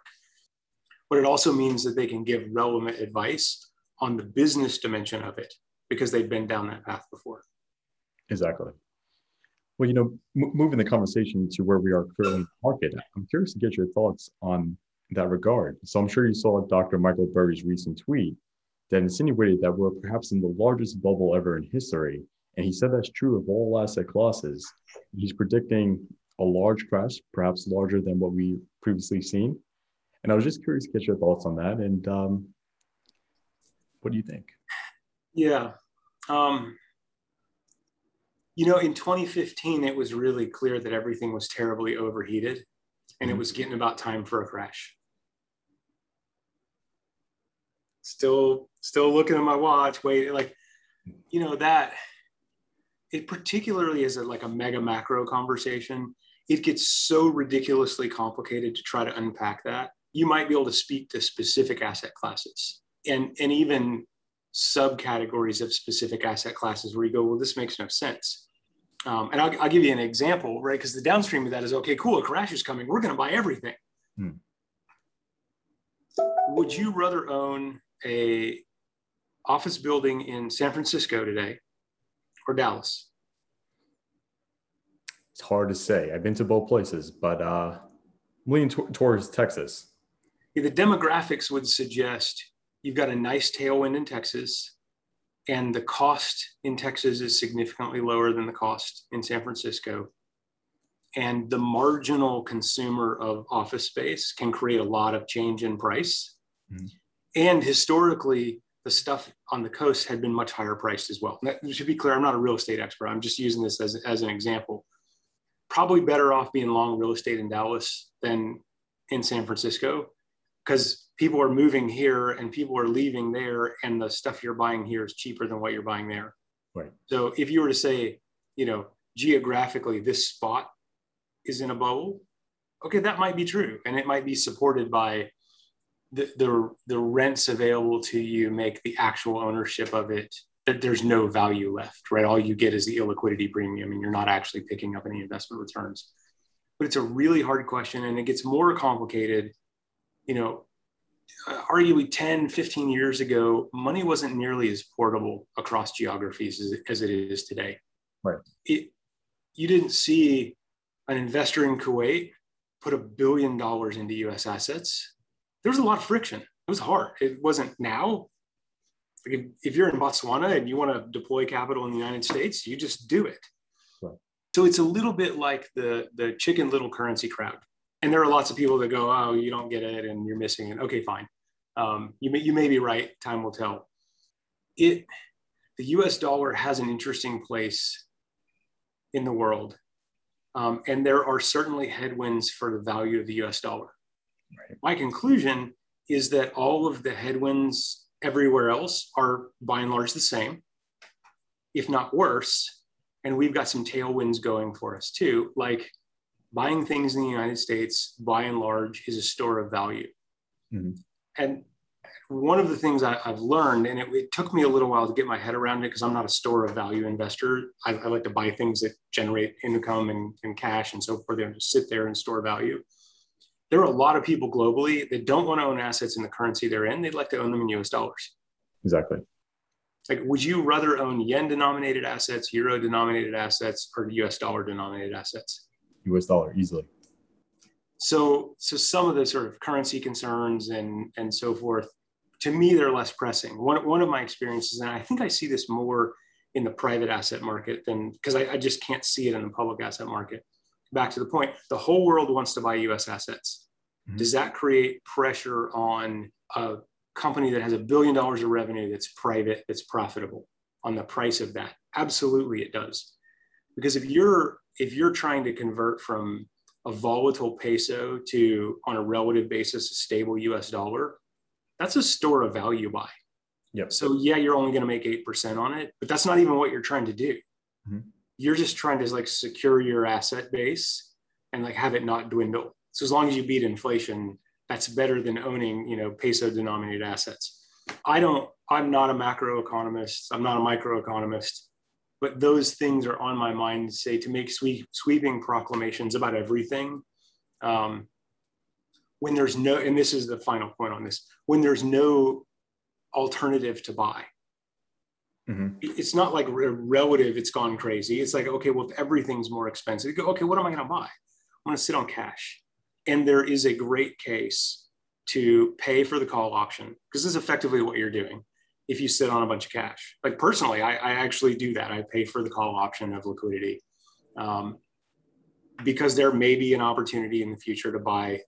A: But it also means that they can give relevant advice on the business dimension of it because they've been down that path before.
B: Exactly. Well, you know, m- moving the conversation to where we are currently in the market, I'm curious to get your thoughts on that regard. So I'm sure you saw Dr. Michael Burry's recent tweet that insinuated that we're perhaps in the largest bubble ever in history. And he said that's true of all asset classes. He's predicting a large crash, perhaps larger than what we previously seen. And I was just curious to get your thoughts on that. And um, what do you think?
A: Yeah. Um, you know, in 2015, it was really clear that everything was terribly overheated and it mm-hmm. was getting about time for a crash. Still, still looking at my watch, wait, like, you know, that it particularly is a, like a mega macro conversation. It gets so ridiculously complicated to try to unpack that. You might be able to speak to specific asset classes and, and even subcategories of specific asset classes where you go, well, this makes no sense um, and I'll, I'll, give you an example, right? Because the downstream of that is okay, cool, a crash is coming. We're going to buy everything. Hmm. Would you rather own a office building in San Francisco today or Dallas?
B: It's hard to say. I've been to both places, but uh, I'm leaning t- towards Texas.
A: Yeah, the demographics would suggest you've got a nice tailwind in Texas and the cost in Texas is significantly lower than the cost in San Francisco. And the marginal consumer of office space can create a lot of change in price. Mm-hmm. And historically, the stuff on the coast had been much higher priced as well. That, to be clear, I'm not a real estate expert. I'm just using this as, as an example. Probably better off being long real estate in Dallas than in San Francisco because people are moving here and people are leaving there and the stuff you're buying here is cheaper than what you're buying there.
B: Right.
A: So if you were to say you know geographically this spot is in a bubble okay that might be true. And it might be supported by the, the, the rents available to you make the actual ownership of it that there's no value left right? All you get is the illiquidity premium and you're not actually picking up any investment returns. But it's a really hard question and it gets more complicated you know arguably 10, 15 years ago, money wasn't nearly as portable across geographies as, as it is today.
B: Right.
A: It, you didn't see an investor in Kuwait put a billion dollars into US assets. There was a lot of friction. It was hard. It wasn't now. If, if you're in Botswana and you want to deploy capital in the United States, you just do it. Right. So it's a little bit like the, the chicken little currency crowd and there are lots of people that go, oh, you don't get it and you're missing it. Okay, fine. Um, you, may, you may be right. Time will tell. It, the US dollar has an interesting place in the world. Um, and there are certainly headwinds for the value of the US dollar. Right. My conclusion is that all of the headwinds everywhere else are by and large the same, if not worse. And we've got some tailwinds going for us too, like buying things in the United States, by and large, is a store of value. Mm-hmm. And one of the things I, have learned, and it, it, took me a little while to get my head around it because I'm not a store of value investor. I, I like to buy things that generate income and, and cash and so forth, and just sit there and store value. There are a lot of people globally that don't want to own assets in the currency they're in. They'd like to own them in US dollars.
B: Exactly.
A: Like, would you rather own yen denominated assets, euro denominated assets, or US dollar denominated assets?
B: US dollar easily.
A: So, so some of the sort of currency concerns and and so forth, to me, they're less pressing. One one of my experiences, and I think I see this more in the private asset market than because I, I just can't see it in the public asset market. Back to the point, the whole world wants to buy U.S. assets. Mm-hmm. Does that create pressure on a company that has a billion dollars of revenue that's private, that's profitable on the price of that? Absolutely, it does. Because if you're if you're trying to convert from a volatile peso to on a relative basis a stable US dollar, that's a store of value buy.
B: Yep.
A: So yeah, you're only going to make 8% on it, but that's not even what you're trying to do. Mm-hmm. You're just trying to like secure your asset base and like have it not dwindle. So as long as you beat inflation, that's better than owning, you know, peso denominated assets. I don't, I'm not a macroeconomist. I'm not a microeconomist but those things are on my mind say to make sweep, sweeping proclamations about everything um, when there's no and this is the final point on this when there's no alternative to buy Mm-hmm. It's not like relative, it's gone crazy. It's like, okay, well, if everything's more expensive, go, okay, what am I going to buy? I'm going to sit on cash. And there is a great case to pay for the call option because this is effectively what you're doing if you sit on a bunch of cash. Like personally, I, I actually do that. I pay for the call option of liquidity um, because there may be an opportunity in the future to buy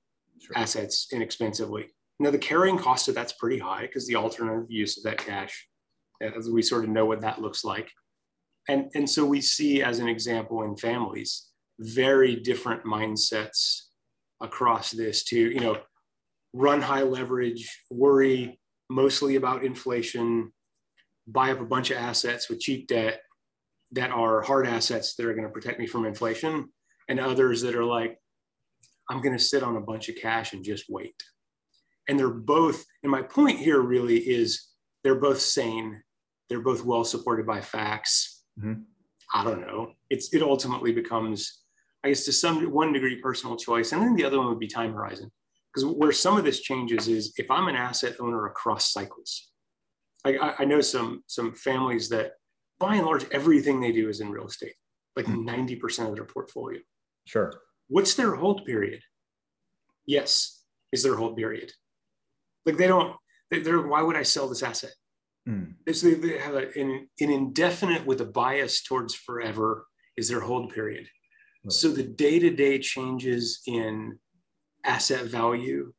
A: sure. assets inexpensively. Now, the carrying cost of that's pretty high because the alternative use of that cash, as we sort of know what that looks like. And, and so we see, as an example, in families, very different mindsets across this to, you know, run high leverage, worry mostly about inflation, buy up a bunch of assets with cheap debt that are hard assets that are going to protect me from inflation, and others that are like, I'm going to sit on a bunch of cash and just wait. And they're both, and my point here really is they're both sane. They're both well supported by facts. Mm-hmm. I don't know. It's it ultimately becomes, I guess, to some one degree personal choice, and then the other one would be time horizon because where some of this changes is if I'm an asset owner across cycles. I, I know some some families that by and large everything they do is in real estate, like mm-hmm. 90% of their portfolio.
B: Sure.
A: What's their hold period? Yes, is their hold period. Like they don't, they're, why would I sell this asset? Mm. they, they have a, an, an indefinite with a bias towards forever is their hold period. Right. So the day to day changes in asset value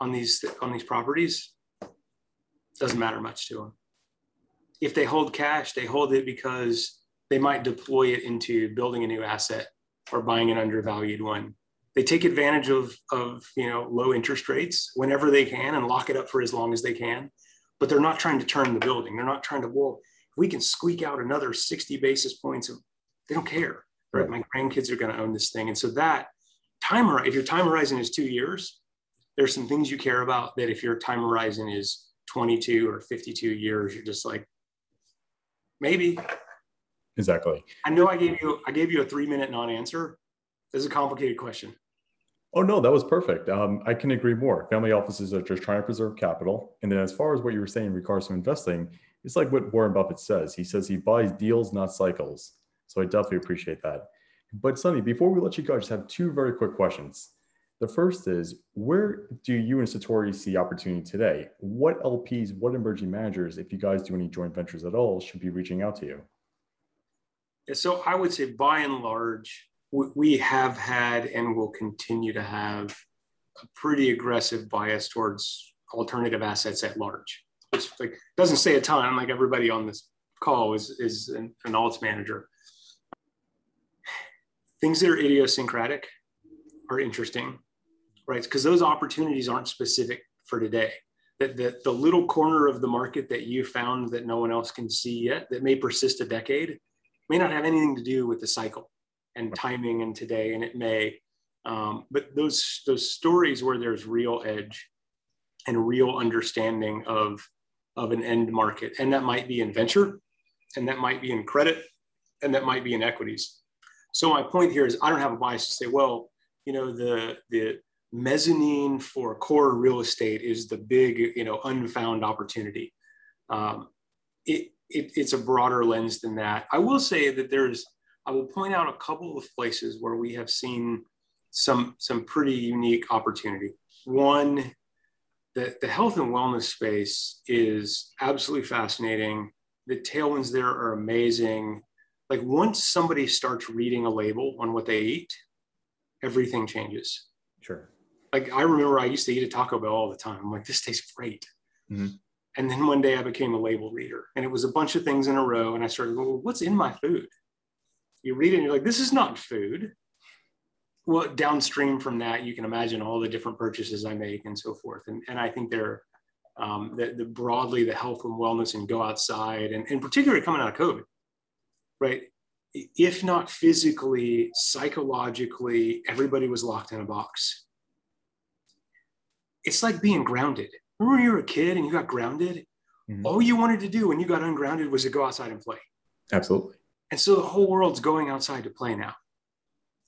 A: on these on these properties doesn't matter much to them. If they hold cash, they hold it because they might deploy it into building a new asset or buying an undervalued one. They take advantage of, of you know low interest rates whenever they can and lock it up for as long as they can. But they're not trying to turn the building. They're not trying to, well, if we can squeak out another 60 basis points of they don't care. Right. My grandkids are going to own this thing. And so that time if your time horizon is two years, there's some things you care about that if your time horizon is 22 or 52 years, you're just like, maybe.
B: Exactly.
A: I know I gave you I gave you a three minute non-answer. This is a complicated question.
B: Oh no, that was perfect. Um, I can agree more. Family offices are just trying to preserve capital. And then as far as what you were saying in regards to investing, it's like what Warren Buffett says. He says he buys deals, not cycles. So I definitely appreciate that. But Sonny, before we let you go, I just have two very quick questions. The first is where do you and Satori see opportunity today? What LPs, what emerging managers, if you guys do any joint ventures at all, should be reaching out to you?
A: So I would say by and large, we have had and will continue to have a pretty aggressive bias towards alternative assets at large. Which like doesn't say a ton, like everybody on this call is, is an, an alts manager things that are idiosyncratic are interesting, right? Because those opportunities aren't specific for today. That the, the little corner of the market that you found that no one else can see yet, that may persist a decade, may not have anything to do with the cycle and timing and today, and it may. Um, but those those stories where there's real edge and real understanding of of an end market, and that might be in venture, and that might be in credit, and that might be in equities so my point here is I don't have a bias to say, well, you know, the the mezzanine for core real estate is the big, you know, unfound opportunity. Um, it, it, it's a broader lens than that. I will say that there's, I will point out a couple of places where we have seen some some pretty unique opportunity. One, the, the health and wellness space is absolutely fascinating. The tailwinds there are amazing like once somebody starts reading a label on what they eat, everything changes.
B: Sure.
A: Like I remember I used to eat a Taco Bell all the time. I'm like, this tastes great. Mm-hmm. And then one day I became a label reader and it was a bunch of things in a row. And I started, well, what's in my food? You read it and you're like, this is not food. Well, downstream from that, you can imagine all the different purchases I make and so forth. And, and I think they're um, the, the broadly the health and wellness and go outside and, and particularly coming out of COVID, right? If not physically, psychologically, everybody was locked in a box. It's like being grounded. Remember when you were a kid and you got grounded? Mm-hmm. All you wanted to do when you got ungrounded was to go outside and play.
B: Absolutely.
A: And so the whole world's going outside to play now.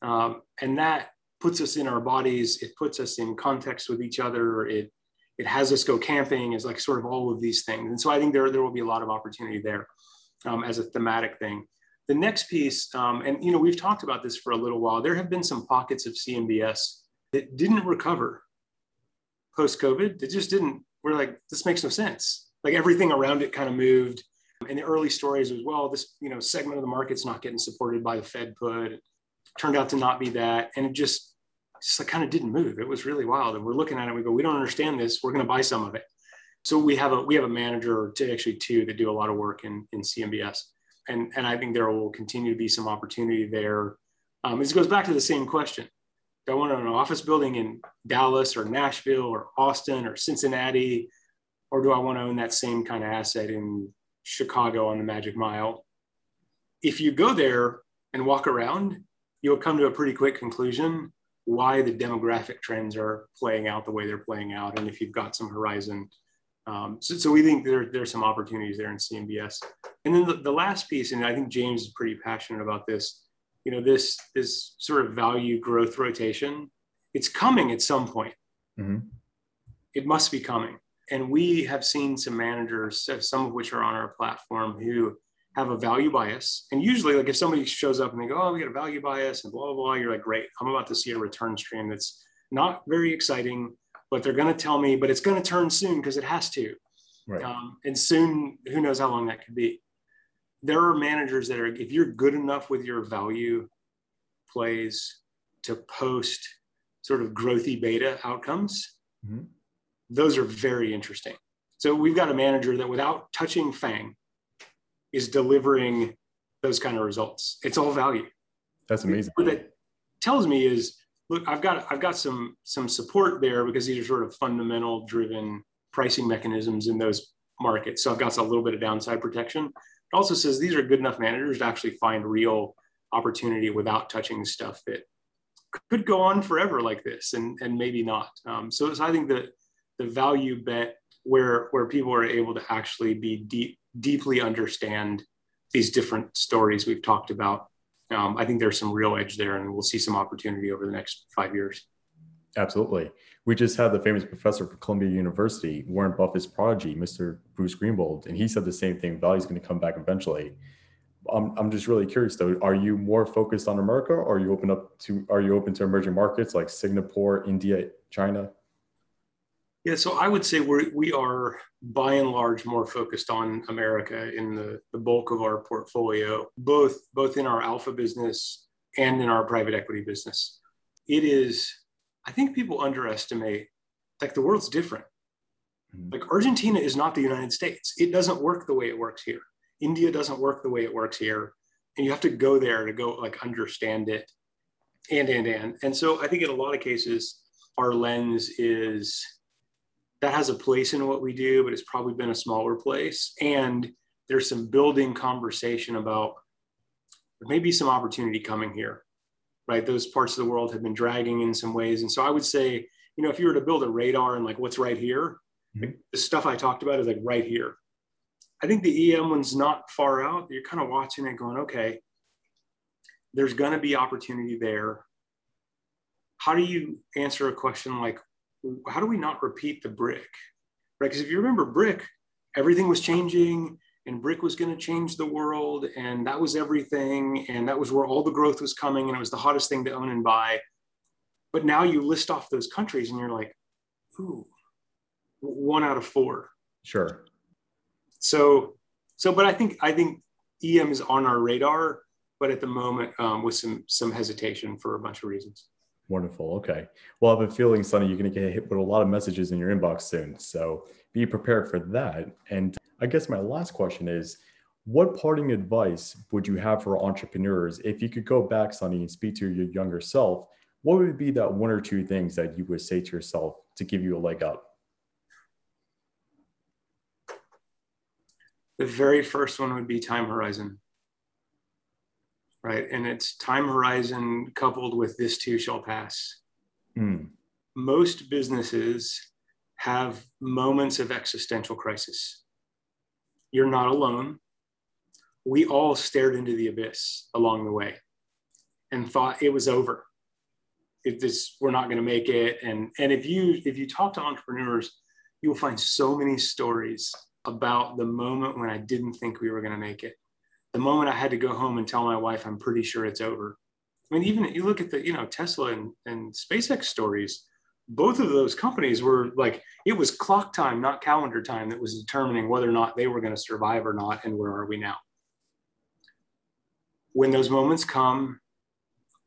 A: Um, and that puts us in our bodies. It puts us in context with each other. It, it has us go camping is like sort of all of these things. And so I think there, there will be a lot of opportunity there. um, as a thematic thing. The next piece, um, and you know, we've talked about this for a little while. There have been some pockets of CMBS that didn't recover post COVID. It just didn't. We're like, this makes no sense. Like everything around it kind of moved. And the early stories as well, this you know segment of the market's not getting supported by the Fed put. It turned out to not be that, and it just just like kind of didn't move. It was really wild. And we're looking at it. We go, we don't understand this. We're going to buy some of it. So we have a we have a manager, or actually two, that do a lot of work in in CMBS and and I think there will continue to be some opportunity there. Um, this goes back to the same question: Do I want an office building in Dallas or Nashville or Austin or Cincinnati, or do I want to own that same kind of asset in Chicago on the Magic Mile? If you go there and walk around, you'll come to a pretty quick conclusion why the demographic trends are playing out the way they're playing out, and if you've got some horizon um, so, so, we think there, there's some opportunities there in CMBS. And then the, the, last piece, and I think James is pretty passionate about this, you know, this, this sort of value growth rotation, it's coming at some point. Mm-hmm. It must be coming. And we have seen some managers, some of which are on our platform, who have a value bias. And usually, like if somebody shows up and they go, Oh, we got a value bias and blah, blah, blah, you're like, Great, I'm about to see a return stream that's not very exciting but they're going to tell me, but it's going to turn soon because it has to. Right. Um, and soon, who knows how long that could be. There are managers that are, if you're good enough with your value plays to post sort of growthy beta outcomes, mm-hmm. those are very interesting. So we've got a manager that without touching Fang is delivering those kind of results. It's all value.
B: That's amazing.
A: What that tells me is look, I've got I've got some some support there because these are sort of fundamental driven pricing mechanisms in those markets. So I've got a little bit of downside protection. It also says these are good enough managers to actually find real opportunity without touching stuff that could go on forever like this and, and maybe not. Um, so, so I think that the value bet where where people are able to actually be deep deeply understand these different stories we've talked about um, I think there's some real edge there, and we'll see some opportunity over the next five years.
B: Absolutely. We just had the famous professor from Columbia University, Warren Buffett's prodigy, Mr. Bruce Greenwald, and he said the same thing. Value is going to come back eventually. I'm, I'm just really curious though. Are you more focused on America, or are you open up to? Are you open to emerging markets like Singapore, India, China?
A: Yeah, so I would say we're, we are by and large more focused on America in the, the bulk of our portfolio, both, both in our alpha business and in our private equity business. It is, I think people underestimate, like the world's different. Mm-hmm. Like Argentina is not the United States. It doesn't work the way it works here. India doesn't work the way it works here. And you have to go there to go like understand it and, and, and. And so I think in a lot of cases, our lens is that has a place in what we do, but it's probably been a smaller place. And there's some building conversation about there may be some opportunity coming here, right? Those parts of the world have been dragging in some ways. And so I would say, you know, if you were to build a radar and like what's right here, mm-hmm. the stuff I talked about is like right here. I think the EM one's not far out. You're kind of watching it going, okay, there's going to be opportunity there. How do you answer a question like, how do we not repeat the BRIC? Right? Because if you remember BRIC, everything was changing and BRIC was going to change the world and that was everything and that was where all the growth was coming and it was the hottest thing to own and buy but now you list off those countries and you're like ooh one out of four
B: sure
A: so so but i think i think em is on our radar but at the moment um, with some some hesitation for a bunch of reasons
B: Wonderful. Okay. Well, I have a feeling, Sonny, you're going to get hit with a lot of messages in your inbox soon. So be prepared for that. And I guess my last question is what parting advice would you have for entrepreneurs if you could go back, Sonny, and speak to your younger self? What would be that one or two things that you would say to yourself to give you a leg up?
A: The very first one would be time horizon right? And it's time horizon coupled with this too shall pass. Mm. Most businesses have moments of existential crisis. You're not alone. We all stared into the abyss along the way and thought it was over. If this, we're not going to make it. And, and if you if you talk to entrepreneurs, you'll find so many stories about the moment when I didn't think we were going to make it the moment I had to go home and tell my wife, I'm pretty sure it's over. I mean, even you look at the, you know, Tesla and, and SpaceX stories, both of those companies were like, it was clock time, not calendar time, that was determining whether or not they were going to survive or not. And where are we now? When those moments come,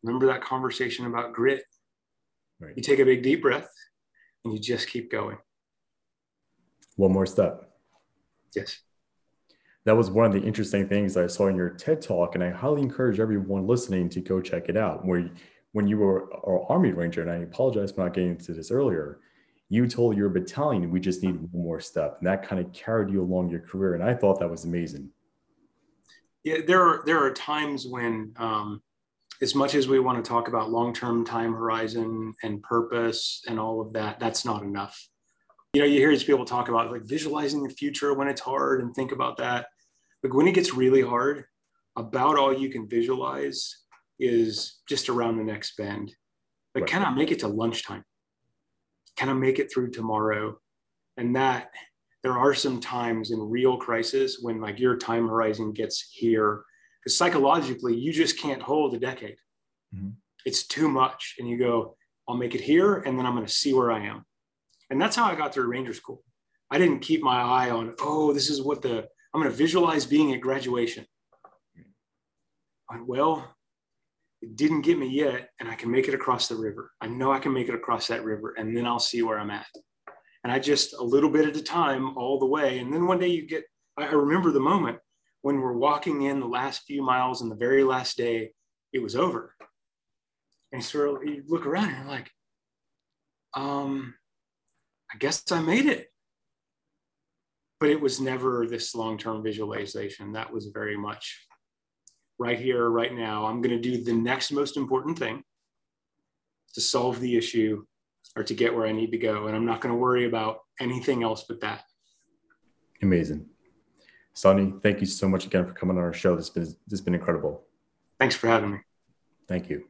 A: remember that conversation about grit. Right. You take a big deep breath and you just keep going.
B: One more step.
A: Yes
B: that was one of the interesting things I saw in your TED talk, and I highly encourage everyone listening to go check it out. Where when you were our Army Ranger, and I apologize for not getting into this earlier, you told your battalion we just need one more step, and that kind of carried you along your career, and I thought that was amazing.
A: Yeah, there are there are times when, um, as much as we want to talk about long term time horizon and purpose and all of that, that's not enough. You know, you hear these people talk about like visualizing the future when it's hard and think about that like when it gets really hard, about all you can visualize is just around the next bend. Like, right. can I make it to lunchtime? Can I make it through tomorrow? And that there are some times in real crisis when like your time horizon gets here because psychologically you just can't hold a decade. Mm-hmm. It's too much. And you go, I'll make it here and then I'm going to see where I am. And that's how I got through Ranger School. I didn't keep my eye on, oh, this is what the I'm going to visualize being at graduation. Well, it didn't get me yet, and I can make it across the river. I know I can make it across that river, and then I'll see where I'm at. And I just a little bit at a time, all the way. And then one day you get, I remember the moment when we're walking in the last few miles and the very last day, it was over. And of you look around and you're like, um, I guess I made it but it was never this long-term visualization. That was very much right here, right now. I'm going to do the next most important thing to solve the issue or to get where I need to go. And I'm not going to worry about anything else but that.
B: Amazing. Sonny, thank you so much again for coming on our show. This has been, this has been incredible.
A: Thanks for having me.
B: Thank you.